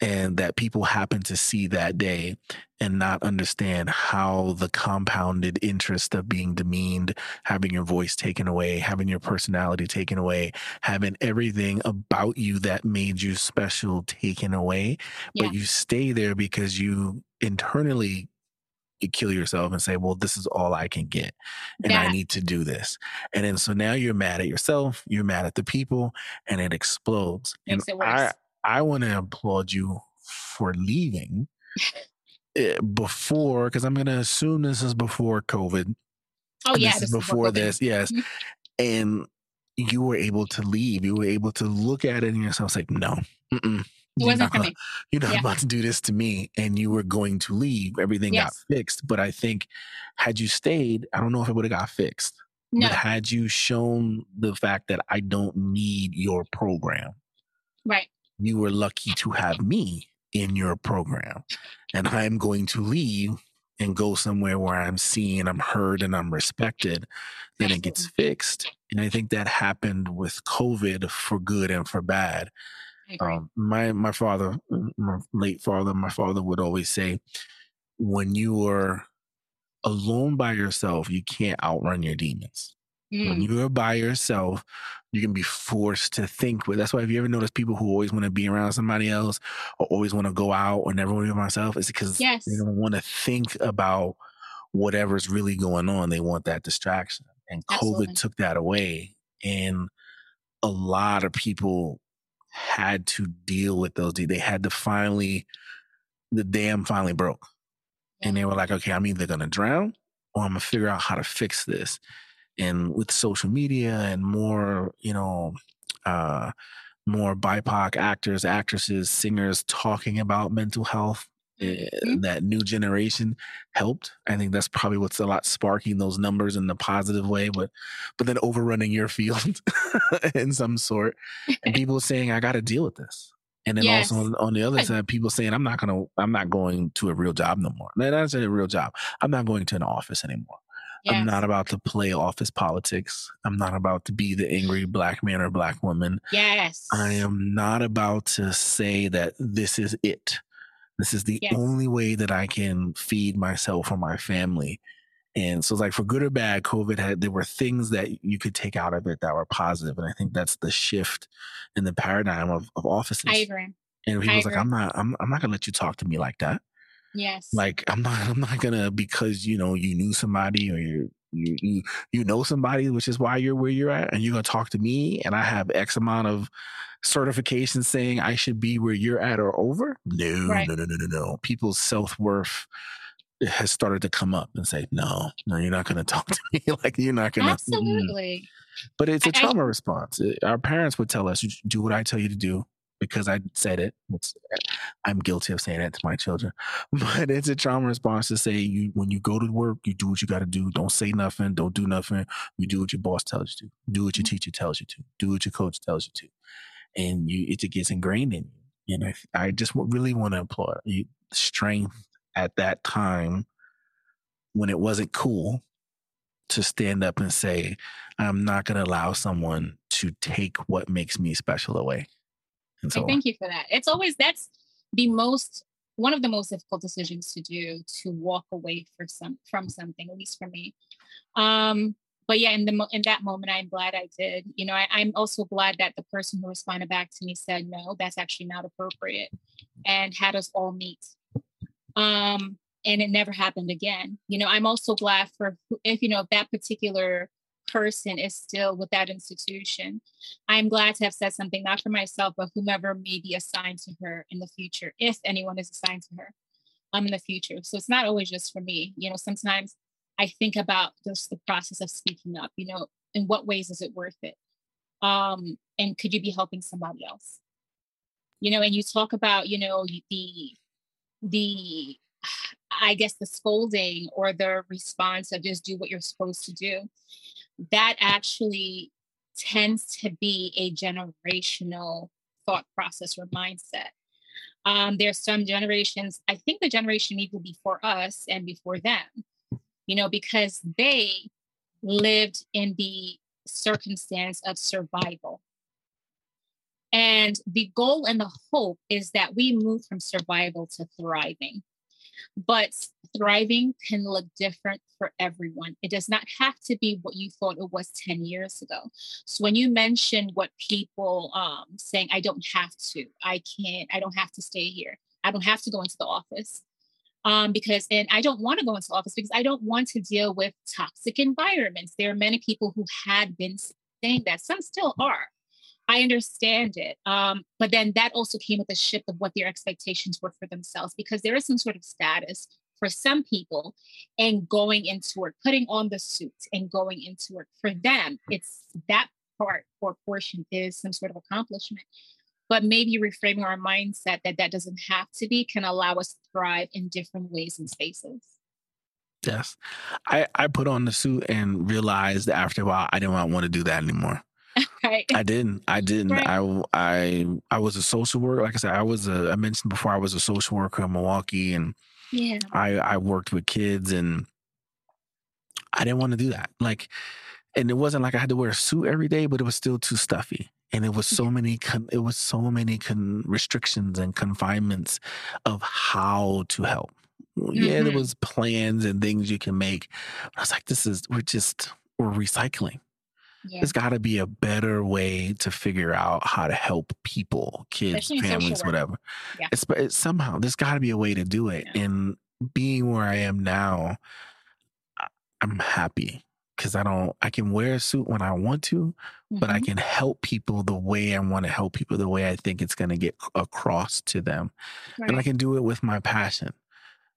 and that people happen to see that day and not understand how the compounded interest of being demeaned having your voice taken away having your personality taken away having everything about you that made you special taken away yeah. but you stay there because you internally you kill yourself and say, well, this is all I can get and yeah. I need to do this. And then so now you're mad at yourself, you're mad at the people, and it explodes. Makes and it worse. I, I want to applaud you for leaving eh, before, because I'm going to assume this is before COVID. Oh, yeah. This, this is before, before this. Yes. Mm-hmm. and you were able to leave. You were able to look at it and yourself like, no, wasn't for me. You're not yeah. about to do this to me. And you were going to leave. Everything yes. got fixed. But I think had you stayed, I don't know if it would have got fixed. No. But had you shown the fact that I don't need your program, right? You were lucky to have me in your program. And I'm going to leave and go somewhere where I'm seen, I'm heard, and I'm respected, then it gets fixed. And I think that happened with COVID for good and for bad. Um, my my father, my late father, my father would always say, when you are alone by yourself, you can't outrun your demons. Mm. When you are by yourself, you can be forced to think with. That's why if you ever notice people who always want to be around somebody else or always want to go out or never want to be by myself, it's because yes. they don't want to think about whatever's really going on. They want that distraction. And Absolutely. COVID took that away. And a lot of people had to deal with those. They had to finally, the dam finally broke. And they were like, okay, I'm either going to drown or I'm going to figure out how to fix this. And with social media and more, you know, uh, more BIPOC actors, actresses, singers talking about mental health, mm-hmm. that new generation helped. I think that's probably what's a lot sparking those numbers in the positive way, but but then overrunning your field in some sort, and people saying I got to deal with this. And then yes. also on, on, the other side, people saying I'm not gonna, I'm not going to a real job no more. That's a real job. I'm not going to an office anymore. Yes. I'm not about to play office politics. I'm not about to be the angry black man or black woman. Yes. I am not about to say that this is it. This is the yes. only way that I can feed myself or my family. And so, it's like for good or bad, COVID had there were things that you could take out of it that were positive, and I think that's the shift in the paradigm of, of offices. I agree. And he I was agree. like, "I'm not, I'm, I'm not gonna let you talk to me like that." Yes. Like I'm not, I'm not gonna because you know you knew somebody or you you you you know somebody, which is why you're where you're at, and you're gonna talk to me, and I have X amount of certification saying I should be where you're at or over. No, right. no, no, no, no, no. People's self worth has started to come up and say, no, no, you're not going to talk to me like you're not going to. Absolutely. Mm. But it's a trauma I, response. Our parents would tell us, do what I tell you to do because I said it. It's, I'm guilty of saying that to my children, but it's a trauma response to say you when you go to work, you do what you got to do. Don't say nothing. Don't do nothing. You do what your boss tells you to. Do what your mm-hmm. teacher tells you to. Do what your coach tells you to, and you it gets ingrained in you. And I, I just really want to applaud you strength at that time when it wasn't cool to stand up and say, I'm not going to allow someone to take what makes me special away. And so, thank you for that. It's always that's the most one of the most difficult decisions to do to walk away for some from something, at least for me. Um, but yeah, in the in that moment, I'm glad I did. You know, I, I'm also glad that the person who responded back to me said, "No, that's actually not appropriate," and had us all meet. Um, and it never happened again. You know, I'm also glad for if you know if that particular person is still with that institution. I'm glad to have said something, not for myself, but whomever may be assigned to her in the future, if anyone is assigned to her um, in the future. So it's not always just for me. You know, sometimes I think about just the process of speaking up, you know, in what ways is it worth it? Um, and could you be helping somebody else? You know, and you talk about, you know, the the I guess the scolding or the response of just do what you're supposed to do that actually tends to be a generational thought process or mindset. Um, there's some generations, I think the generation even before us and before them, you know, because they lived in the circumstance of survival. And the goal and the hope is that we move from survival to thriving. But thriving can look different for everyone. It does not have to be what you thought it was 10 years ago. So when you mention what people um, saying, I don't have to, I can't, I don't have to stay here, I don't have to go into the office. Um, because and I don't want to go into office because I don't want to deal with toxic environments. There are many people who had been saying that, some still are. I understand it. Um, but then that also came with a shift of what their expectations were for themselves because there is some sort of status for some people and going into work, putting on the suit and going into work. For them, it's that part or portion is some sort of accomplishment. But maybe reframing our mindset that that doesn't have to be can allow us to thrive in different ways and spaces. Yes. I, I put on the suit and realized after a while I didn't want to do that anymore. right. I didn't. I didn't. Right. I I I was a social worker. Like I said, I was a. I mentioned before I was a social worker in Milwaukee, and yeah, I I worked with kids, and I didn't want to do that. Like, and it wasn't like I had to wear a suit every day, but it was still too stuffy, and it was so many. Con, it was so many con, restrictions and confinements of how to help. Mm-hmm. Yeah, there mm-hmm. was plans and things you can make. I was like, this is we're just we're recycling yeah. There's got to be a better way to figure out how to help people, kids, Especially families, whatever. Yeah. It's, it's somehow there's got to be a way to do it. Yeah. And being where I am now, I'm happy because I don't. I can wear a suit when I want to, mm-hmm. but I mm-hmm. can help people the way I want to help people, the way I think it's going to get across to them, right. and I can do it with my passion.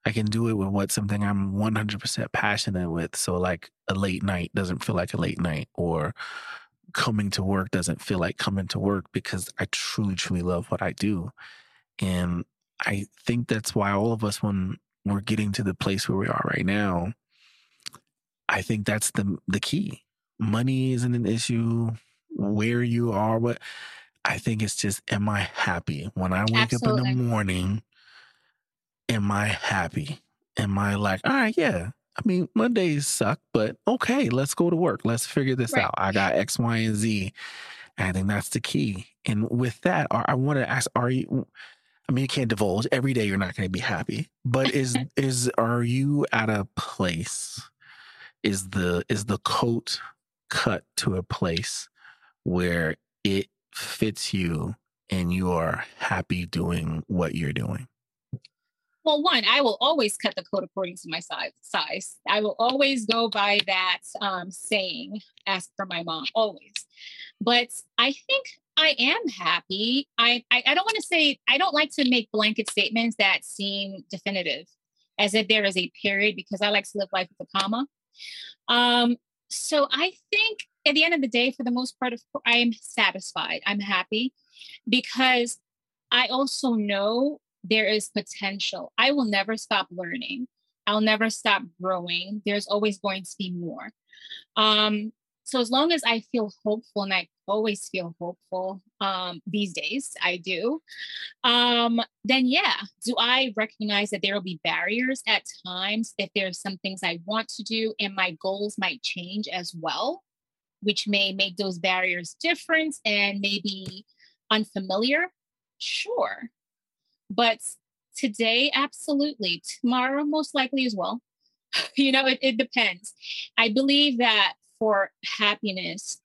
I can do it with what something I'm 100% passionate with. So, like a late night doesn't feel like a late night, or coming to work doesn't feel like coming to work because I truly, truly love what I do. And I think that's why all of us, when we're getting to the place where we are right now, I think that's the the key. Money isn't an issue. Where you are, what I think it's just, am I happy when I wake Absolutely. up in the morning? am I happy? Am I like, all right, yeah. I mean, Mondays suck, but okay, let's go to work. Let's figure this right. out. I got X, Y, and Z. And I think that's the key. And with that, I want to ask, are you I mean, you can't divulge. Every day you're not going to be happy. But is is are you at a place? Is the is the coat cut to a place where it fits you and you are happy doing what you're doing? well, one, I will always cut the coat according to my size. Size. I will always go by that um, saying, "Ask for my mom." Always. But I think I am happy. I, I, I don't want to say, I don't like to make blanket statements that seem definitive as if there is a period because I like to live life with a comma. Um, so I think at the end of the day, for the most part, of I'm satisfied. I'm happy because I also know there is potential. I will never stop learning. I'll never stop growing. There's always going to be more. Um, so as long as I feel hopeful, and I always feel hopeful um, these days, I do. Um, then yeah, do I recognize that there will be barriers at times if there's some things I want to do, and my goals might change as well, which may make those barriers different and maybe unfamiliar. Sure, but today, absolutely. Tomorrow, most likely as well. you know, it, it depends. I believe that for happiness,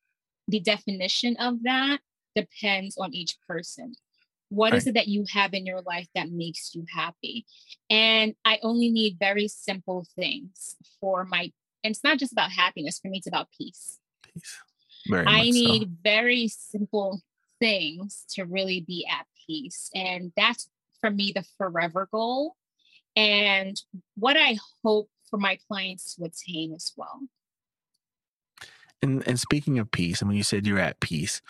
the definition of that depends on each person. What right. is it that you have in your life that makes you happy? And I only need very simple things for my, and it's not just about happiness. For me, it's about peace. Peace. Very I need so. very simple things to really be at peace. And that's for me the forever goal. And what I hope for my clients to attain as well. And and speaking of peace, and when you said you're at peace,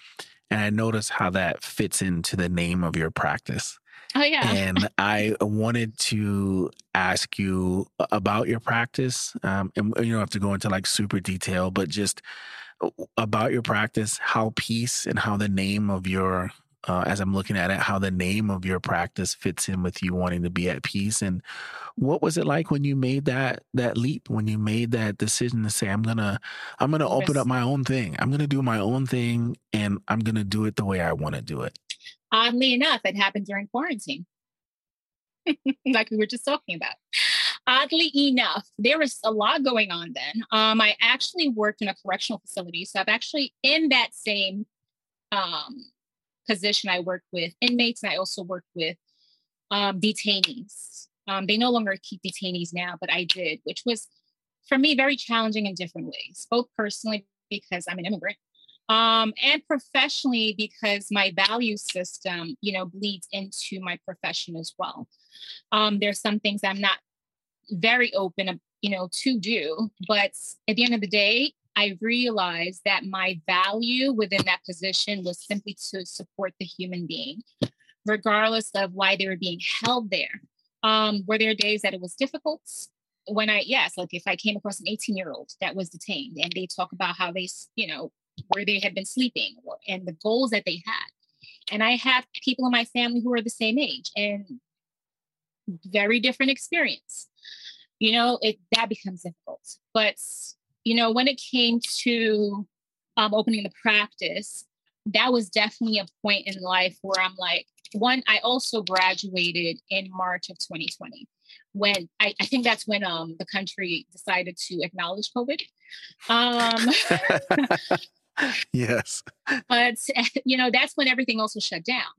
and I noticed how that fits into the name of your practice. Oh yeah. and I wanted to ask you about your practice. Um, and you don't have to go into like super detail, but just uh, about your practice, how peace and how the name of your uh, as I'm looking at it, how the name of your practice fits in with you wanting to be at peace. And what was it like when you made that that leap, when you made that decision to say, I'm gonna I'm gonna open up my own thing. I'm gonna do my own thing and I'm gonna do it the way I want to do it. Oddly enough, it happened during quarantine. like we were just talking about. Oddly enough, there was a lot going on then. Um, I actually worked in a correctional facility. So I've actually in that same um position, I worked with inmates and I also worked with um, detainees. Um, they no longer keep detainees now, but I did, which was for me very challenging in different ways, both personally because I'm an immigrant um, and professionally because my value system, you know, bleeds into my profession as well. Um, there's some things I'm not very open, you know, to do, but at the end of the day, I realized that my value within that position was simply to support the human being, regardless of why they were being held there. Um, were there days that it was difficult? When I, yes, like if I came across an 18 year old that was detained and they talk about how they, you know, where they had been sleeping and the goals that they had. And I have people in my family who are the same age and very different experience. You know, it that becomes difficult. But you know, when it came to um, opening the practice, that was definitely a point in life where I'm like, one, I also graduated in March of 2020 when I, I think that's when um, the country decided to acknowledge COVID. Um, yes. But, you know, that's when everything also shut down.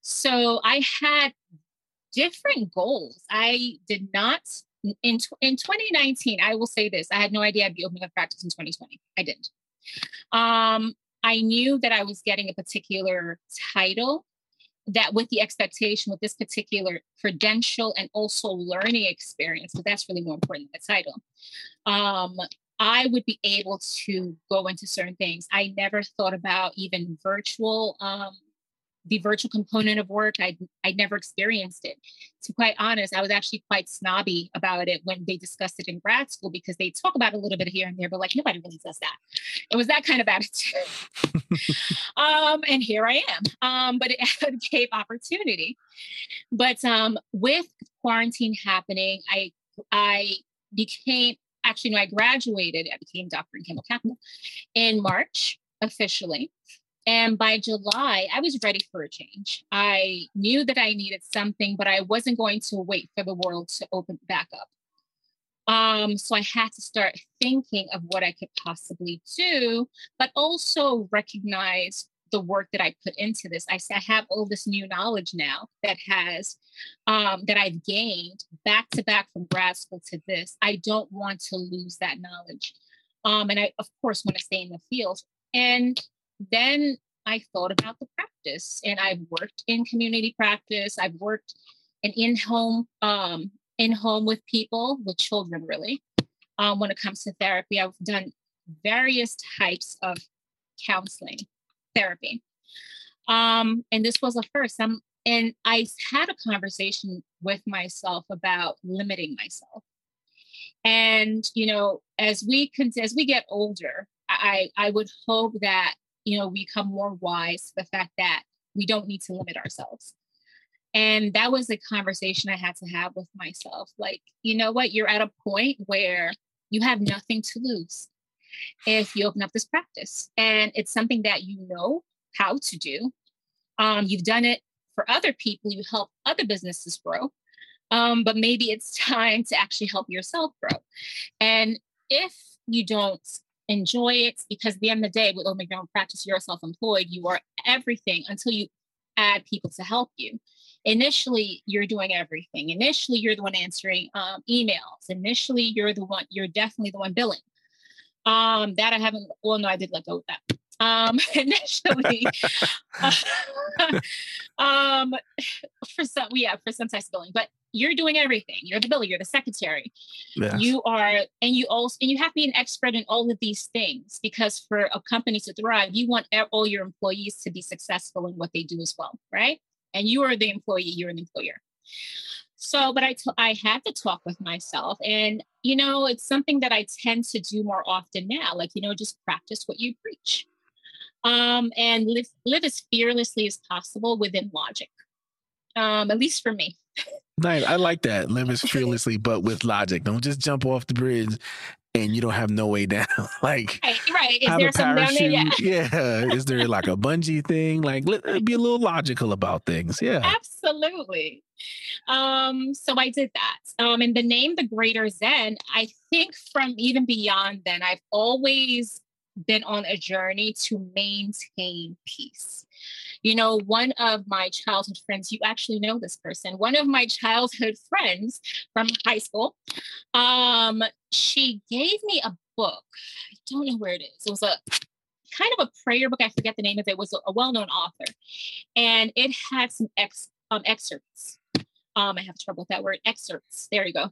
So I had different goals. I did not in in 2019, I will say this: I had no idea I'd be opening a practice in 2020. I didn't. Um, I knew that I was getting a particular title that with the expectation with this particular credential and also learning experience, but that's really more important than the title. Um, I would be able to go into certain things. I never thought about even virtual um, the virtual component of work i i never experienced it. To be quite honest i was actually quite snobby about it when they discussed it in grad school because they talk about a little bit here and there but like nobody really does that. It was that kind of attitude. Um and here i am. Um but it, gave opportunity. But um with quarantine happening i i became actually no i graduated. I became doctor in chemical in march officially and by July, I was ready for a change. I knew that I needed something, but I wasn't going to wait for the world to open back up. Um, so I had to start thinking of what I could possibly do, but also recognize the work that I put into this. I, I have all this new knowledge now that has um, that I've gained back to back from grad school to this. I don't want to lose that knowledge, um, and I of course want to stay in the field. And then I thought about the practice. And I've worked in community practice. I've worked in in-home, um, in-home with people, with children really. Um, when it comes to therapy, I've done various types of counseling therapy. Um, and this was a first. I'm, and I had a conversation with myself about limiting myself. And you know, as we can, as we get older, I I would hope that you know we become more wise to the fact that we don't need to limit ourselves. And that was a conversation I had to have with myself. Like, you know what? You're at a point where you have nothing to lose if you open up this practice. And it's something that you know how to do. Um, you've done it for other people, you help other businesses grow. Um, but maybe it's time to actually help yourself grow. And if you don't enjoy it, because at the end of the day, with Open Your Own Practice, you're self employed, you are everything until you add people to help you. Initially, you're doing everything. Initially, you're the one answering um, emails. Initially, you're the one, you're definitely the one billing. Um, that I haven't, well, no, I did let go of that. Um, initially, uh, um, for some, yeah, for some types of billing, but you're doing everything. You're the biller, you're the secretary. Yes. You are, and you also, and you have to be an expert in all of these things because for a company to thrive, you want all your employees to be successful in what they do as well, right? And you are the employee, you're an employer. So, but I, t- I had to talk with myself. And, you know, it's something that I tend to do more often now. Like, you know, just practice what you preach um, and live, live as fearlessly as possible within logic, um, at least for me. Nice. I like that. Live as fearlessly, but with logic. Don't just jump off the bridge and you don't have no way down. like, right, right. Is there something down there? Yeah. yeah. Is there like a bungee thing? Like, let, be a little logical about things. Yeah. Absolutely. Um, so I did that. Um, and the name The Greater Zen, I think from even beyond then, I've always been on a journey to maintain peace. You know, one of my childhood friends, you actually know this person, one of my childhood friends from high school, um, she gave me a book. I don't know where it is. It was a kind of a prayer book. I forget the name of it. it was a, well-known author. And it had some ex, um, excerpts um, I have trouble with that word, excerpts. There you go.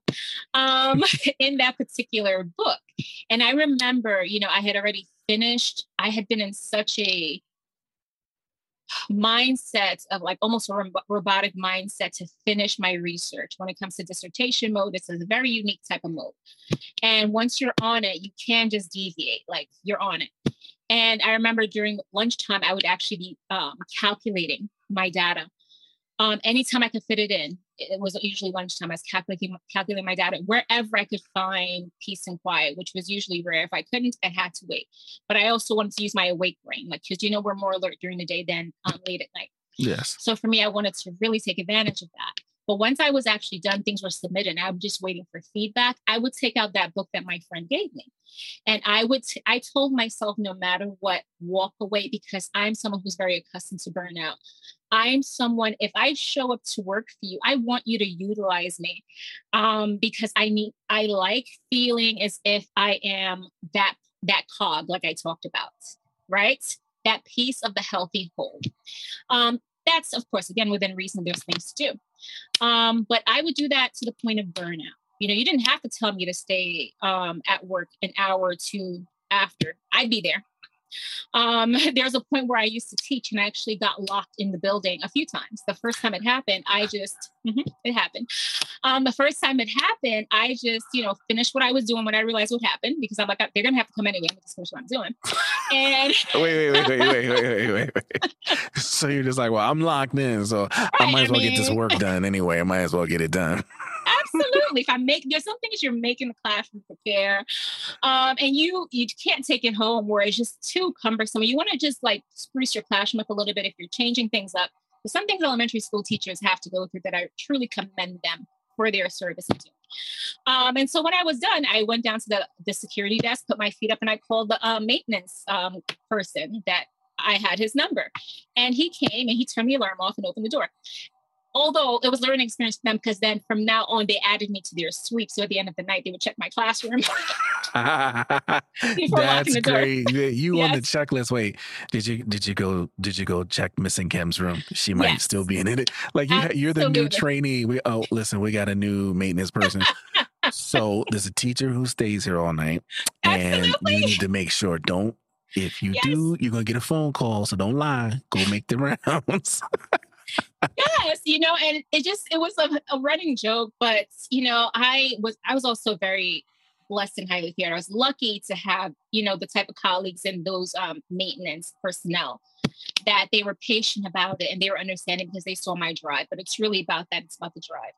Um, in that particular book. And I remember, you know, I had already finished, I had been in such a mindset of like almost a robotic mindset to finish my research. When it comes to dissertation mode, it's a very unique type of mode. And once you're on it, you can just deviate, like you're on it. And I remember during lunchtime, I would actually be um, calculating my data um, anytime I could fit it in, it was usually lunchtime. I was calculating, calculating my data wherever I could find peace and quiet, which was usually rare. If I couldn't, I had to wait. But I also wanted to use my awake brain, like because you know we're more alert during the day than um, late at night. Yes. So for me, I wanted to really take advantage of that. But once I was actually done, things were submitted. I was just waiting for feedback. I would take out that book that my friend gave me. And I would, t- I told myself, no matter what, walk away because I'm someone who's very accustomed to burnout. I'm someone, if I show up to work for you, I want you to utilize me um, because I need, I like feeling as if I am that, that cog, like I talked about, right? That piece of the healthy whole. Um, that's, of course, again, within reason, there's things to do. Um, but I would do that to the point of burnout. You know, you didn't have to tell me to stay um, at work an hour or two after. I'd be there. Um, there's a point where I used to teach and I actually got locked in the building a few times. The first time it happened, I just, mm-hmm, it happened. Um, the first time it happened, I just, you know, finished what I was doing when I realized what happened because I'm like, they're going to have to come anyway. I'm finish what I'm doing. And wait, wait, wait, wait, wait, wait, wait, wait, So you're just like, well, I'm locked in. So right, I might as well I mean, get this work done anyway. I might as well get it done. Absolutely. if I make there's some things you're making the classroom prepare, um, and you you can't take it home where it's just too cumbersome. You want to just like spruce your classroom up a little bit if you're changing things up. But some things elementary school teachers have to go through that I truly commend them for their service Um, and so when I was done, I went down to the, the security desk, put my feet up, and I called the uh, maintenance um, person that I had his number. And he came and he turned the alarm off and opened the door. Although it was learning experience for them because then from now on they added me to their sweep. So at the end of the night, they would check my classroom. That's great. You yes. on the checklist. Wait, did you did you go did you go check Miss Nkem's room? She might yes. still be in it. Like you, you're the new trainee. We oh listen, we got a new maintenance person. so there's a teacher who stays here all night, and Absolutely. you need to make sure don't. If you yes. do, you're gonna get a phone call. So don't lie. Go make the rounds yes, you know, and it just it was a, a, running joke, but you know, I was I was also very blessed and highly favored. I was lucky to have you know the type of colleagues and those um, maintenance personnel that they were patient about it and they were understanding because they saw my drive. But it's really about that. It's about the drive.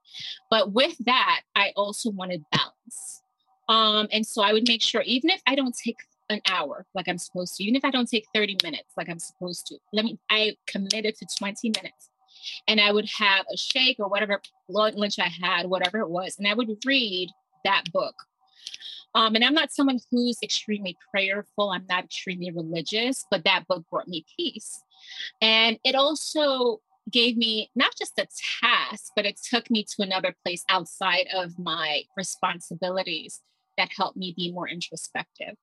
But with that, I also wanted balance. Um, and so I would make sure, even if I don't take an hour like I'm supposed to, even if I don't take 30 minutes like I'm supposed to, let me, I committed to 20 minutes and I would have a shake or whatever lunch I had, whatever it was, and I would read that book. Um, and I'm not someone who's extremely prayerful. I'm not extremely religious, but that book brought me peace. And it also gave me not just a task, but it took me to another place outside of my responsibilities that helped me be more introspective.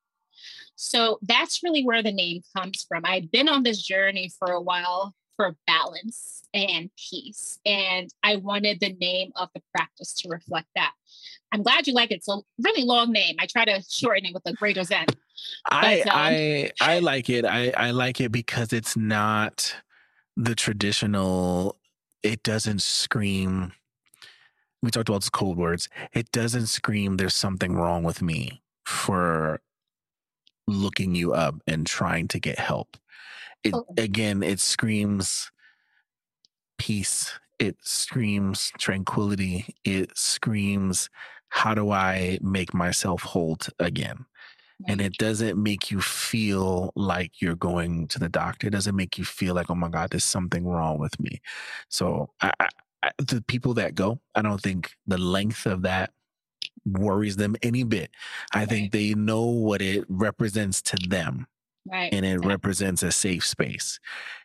So that's really where the name comes from. I've been on this journey for a while for balance and peace. And I wanted the name of the practice to reflect that. I'm glad you like it. It's a really long name. I try to shorten it with a greater zen. I um, I I like it. I, I like it because it's not the traditional, it doesn't scream. We talked about those code words. It doesn't scream there's something wrong with me for looking you up and trying to get help it oh. again it screams peace it screams tranquility it screams how do i make myself whole again? And it doesn't make you feel like you're going to the doctor. It doesn't make you feel like oh my god there's something wrong with me. So I, I, the people that go i don't think the length of that worries them any bit. I think they know what it represents to them Right. And it represents a safe space.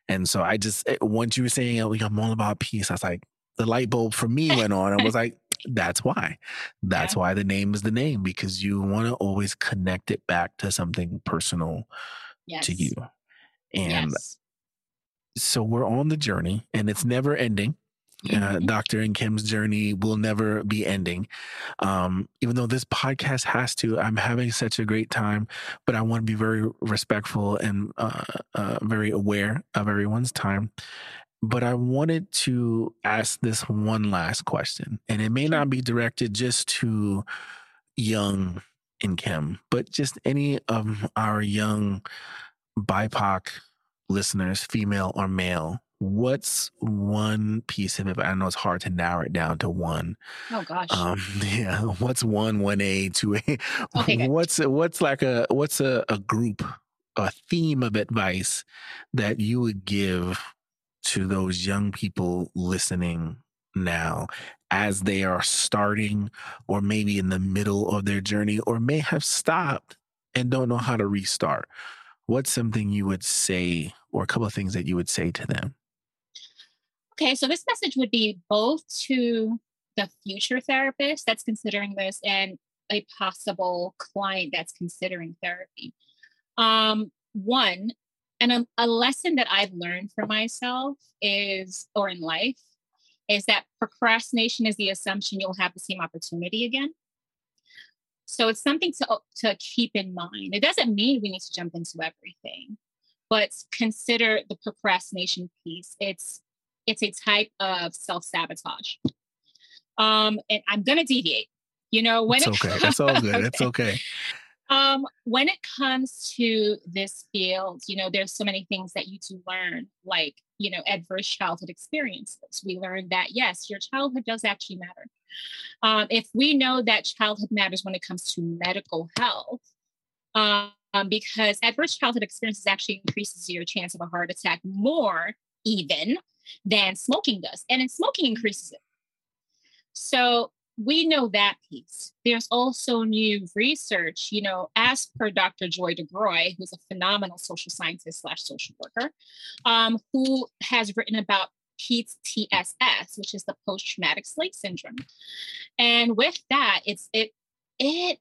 And so I just, eh, once you were saying, oh, I'm all about peace, I was like, the light bulb for me went on and was like, that's why. That's yeah. why the name is the name because you want to always connect it back to something personal yes. to you. And yes. so we're on the journey and it's never ending. Uh. Dr. Nkem's journey will never be ending. Um, even though this podcast has to, I'm having such a great time, but I want to be very respectful and uh, uh, very aware of everyone's time. But I wanted to ask this one last question, and it may not be directed just to young Nkem, but just any of our young BIPOC listeners, female or male, what's one piece of it? I know it's hard to narrow it down to one. Oh gosh. Um, yeah. What's one, one A, two A? Okay, what's what's like a what's a, a group, a theme of advice that you would give to those young people listening now as they are starting or maybe in the middle of their journey or may have stopped and don't know how to restart? What's something you would say or a couple of things that you would say to them? Okay, so this message would be both to the future therapist that's considering this and a possible client that's considering therapy. Um, one, and a, a lesson that I've learned for myself is, or in life, is that procrastination is the assumption you'll have the same opportunity again. So it's something to, to keep in mind. It doesn't mean we need to jump into everything, but consider the procrastination piece. It's it's a type of self sabotage. Um, and I'm going to deviate. You know, when it's it okay, it's all good. It's okay. Um, when it comes to this field, you know, there's so many things that you do learn, like, you know, adverse childhood experiences. We learned that, yes, your childhood does actually matter. Um, if we know that childhood matters when it comes to medical health, um, because adverse childhood experiences actually increases your chance of a heart attack more even than smoking does. And then smoking increases it. So we know that piece. There's also new research, you know, as per Dr. Joy DeGruy, who's a phenomenal social scientist slash social worker, um, who has written about PTSS, which is the post traumatic slave syndrome. And with that, it's it it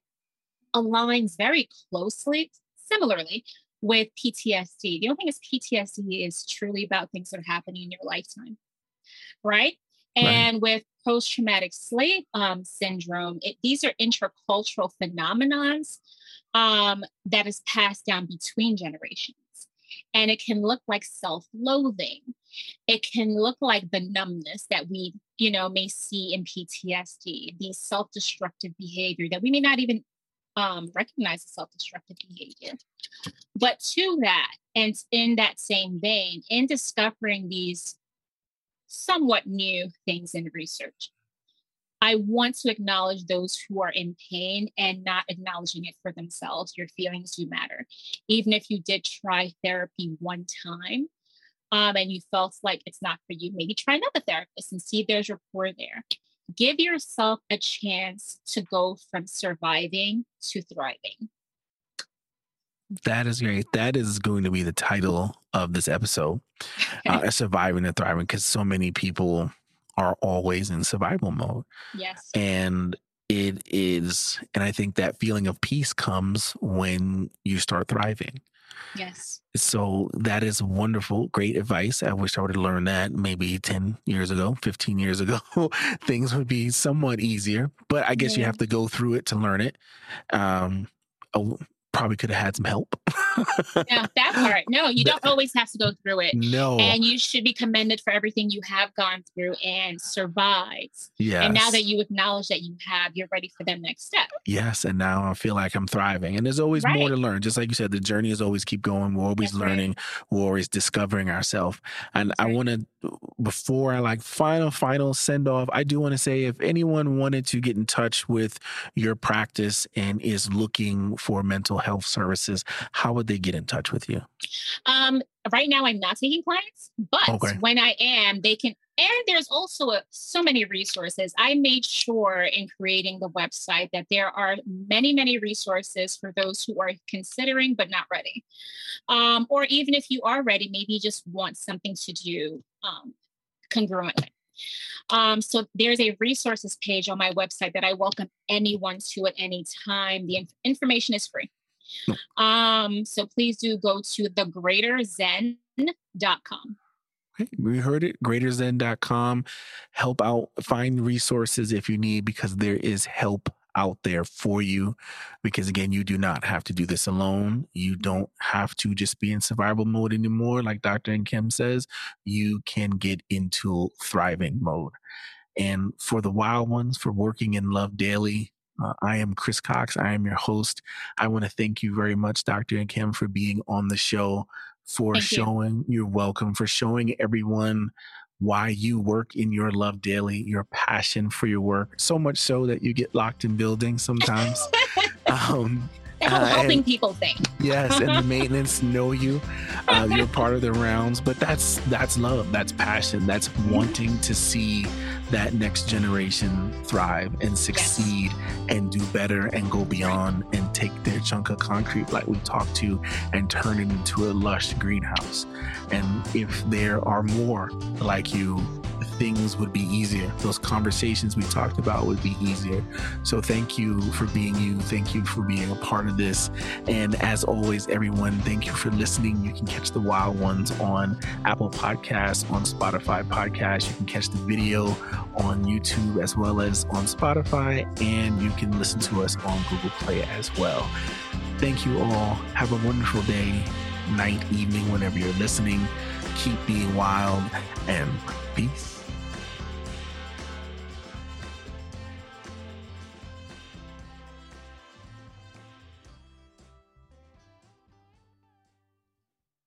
aligns very closely, similarly with PTSD. The only thing is PTSD is truly about things that are happening in your lifetime, right? And right. with post traumatic slave um, syndrome, it, these are intercultural phenomenons um, that is passed down between generations. And it can look like self loathing. It can look like the numbness that we, you know, may see in PTSD, these self destructive behavior that we may not even um, recognize as self destructive behavior. But to that, and in that same vein, in discovering these somewhat new things in research, I want to acknowledge those who are in pain and not acknowledging it for themselves. Your feelings do matter. Even if you did try therapy one time um, and you felt like it's not for you, maybe try another therapist and see if there's rapport there. Give yourself a chance to go from surviving to thriving. That is great. That is going to be the title of this episode uh, Surviving and Thriving, because so many people are always in survival mode. Yes. And it is, and I think that feeling of peace comes when you start thriving. Yes. So that is wonderful, great advice. I wish I would have learned that maybe 10 years ago, 15 years ago. Things would be somewhat easier, but I guess yeah. you have to go through it to learn it. Um, probably could have had some help. yeah, that part. No, you don't always have to go through it. No. And you should be commended for everything you have gone through and survived. Yes. And now that you acknowledge that you have, you're ready for the next step. Yes. And now I feel like I'm thriving. And there's always right. more to learn. Just like you said, the journey is always keep going. We're always That's learning. Right. We're always discovering ourselves. And That's I right. want to before I like final, final send off, I do want to say if anyone wanted to get in touch with your practice and is looking for mental health services, how would they get in touch with you? Um, right now, I'm not taking clients, but okay. when I am, they can. And there's also a, so many resources. I made sure in creating the website that there are many, many resources for those who are considering but not ready. Um, or even if you are ready, maybe you just want something to do um, congruently. Um, so there's a resources page on my website that I welcome anyone to at any time. The inf- information is free. Um, so please do go to thegreaterzen.com. Okay, we heard it. Greaterzen.com. Help out, find resources if you need, because there is help out there for you. Because again, you do not have to do this alone. You don't have to just be in survival mode anymore. Like Dr. Nkem says, you can get into thriving mode. And for the wild ones, for working in love daily, uh, I am Chris Cox. I am your host. I want to thank you very much, Dr. Nkem, for being on the show, for thank showing, you. you're welcome, for showing everyone why you work in your love daily, your passion for your work, so much so that you get locked in buildings sometimes. um, uh, helping and, people think. yes, and the maintenance know you. Uh, you're part of the rounds, but that's that's love, that's passion, that's wanting to see that next generation thrive and succeed yes. and do better and go beyond and take their chunk of concrete like we talked to and turn it into a lush greenhouse. And if there are more like you things would be easier. Those conversations we talked about would be easier. So thank you for being you. Thank you for being a part of this. And as always, everyone, thank you for listening. You can catch the wild ones on Apple Podcasts, on Spotify Podcasts. You can catch the video on YouTube as well as on Spotify, and you can listen to us on Google Play as well. Thank you all. Have a wonderful day, night, evening, whenever you're listening. Keep being wild and peace.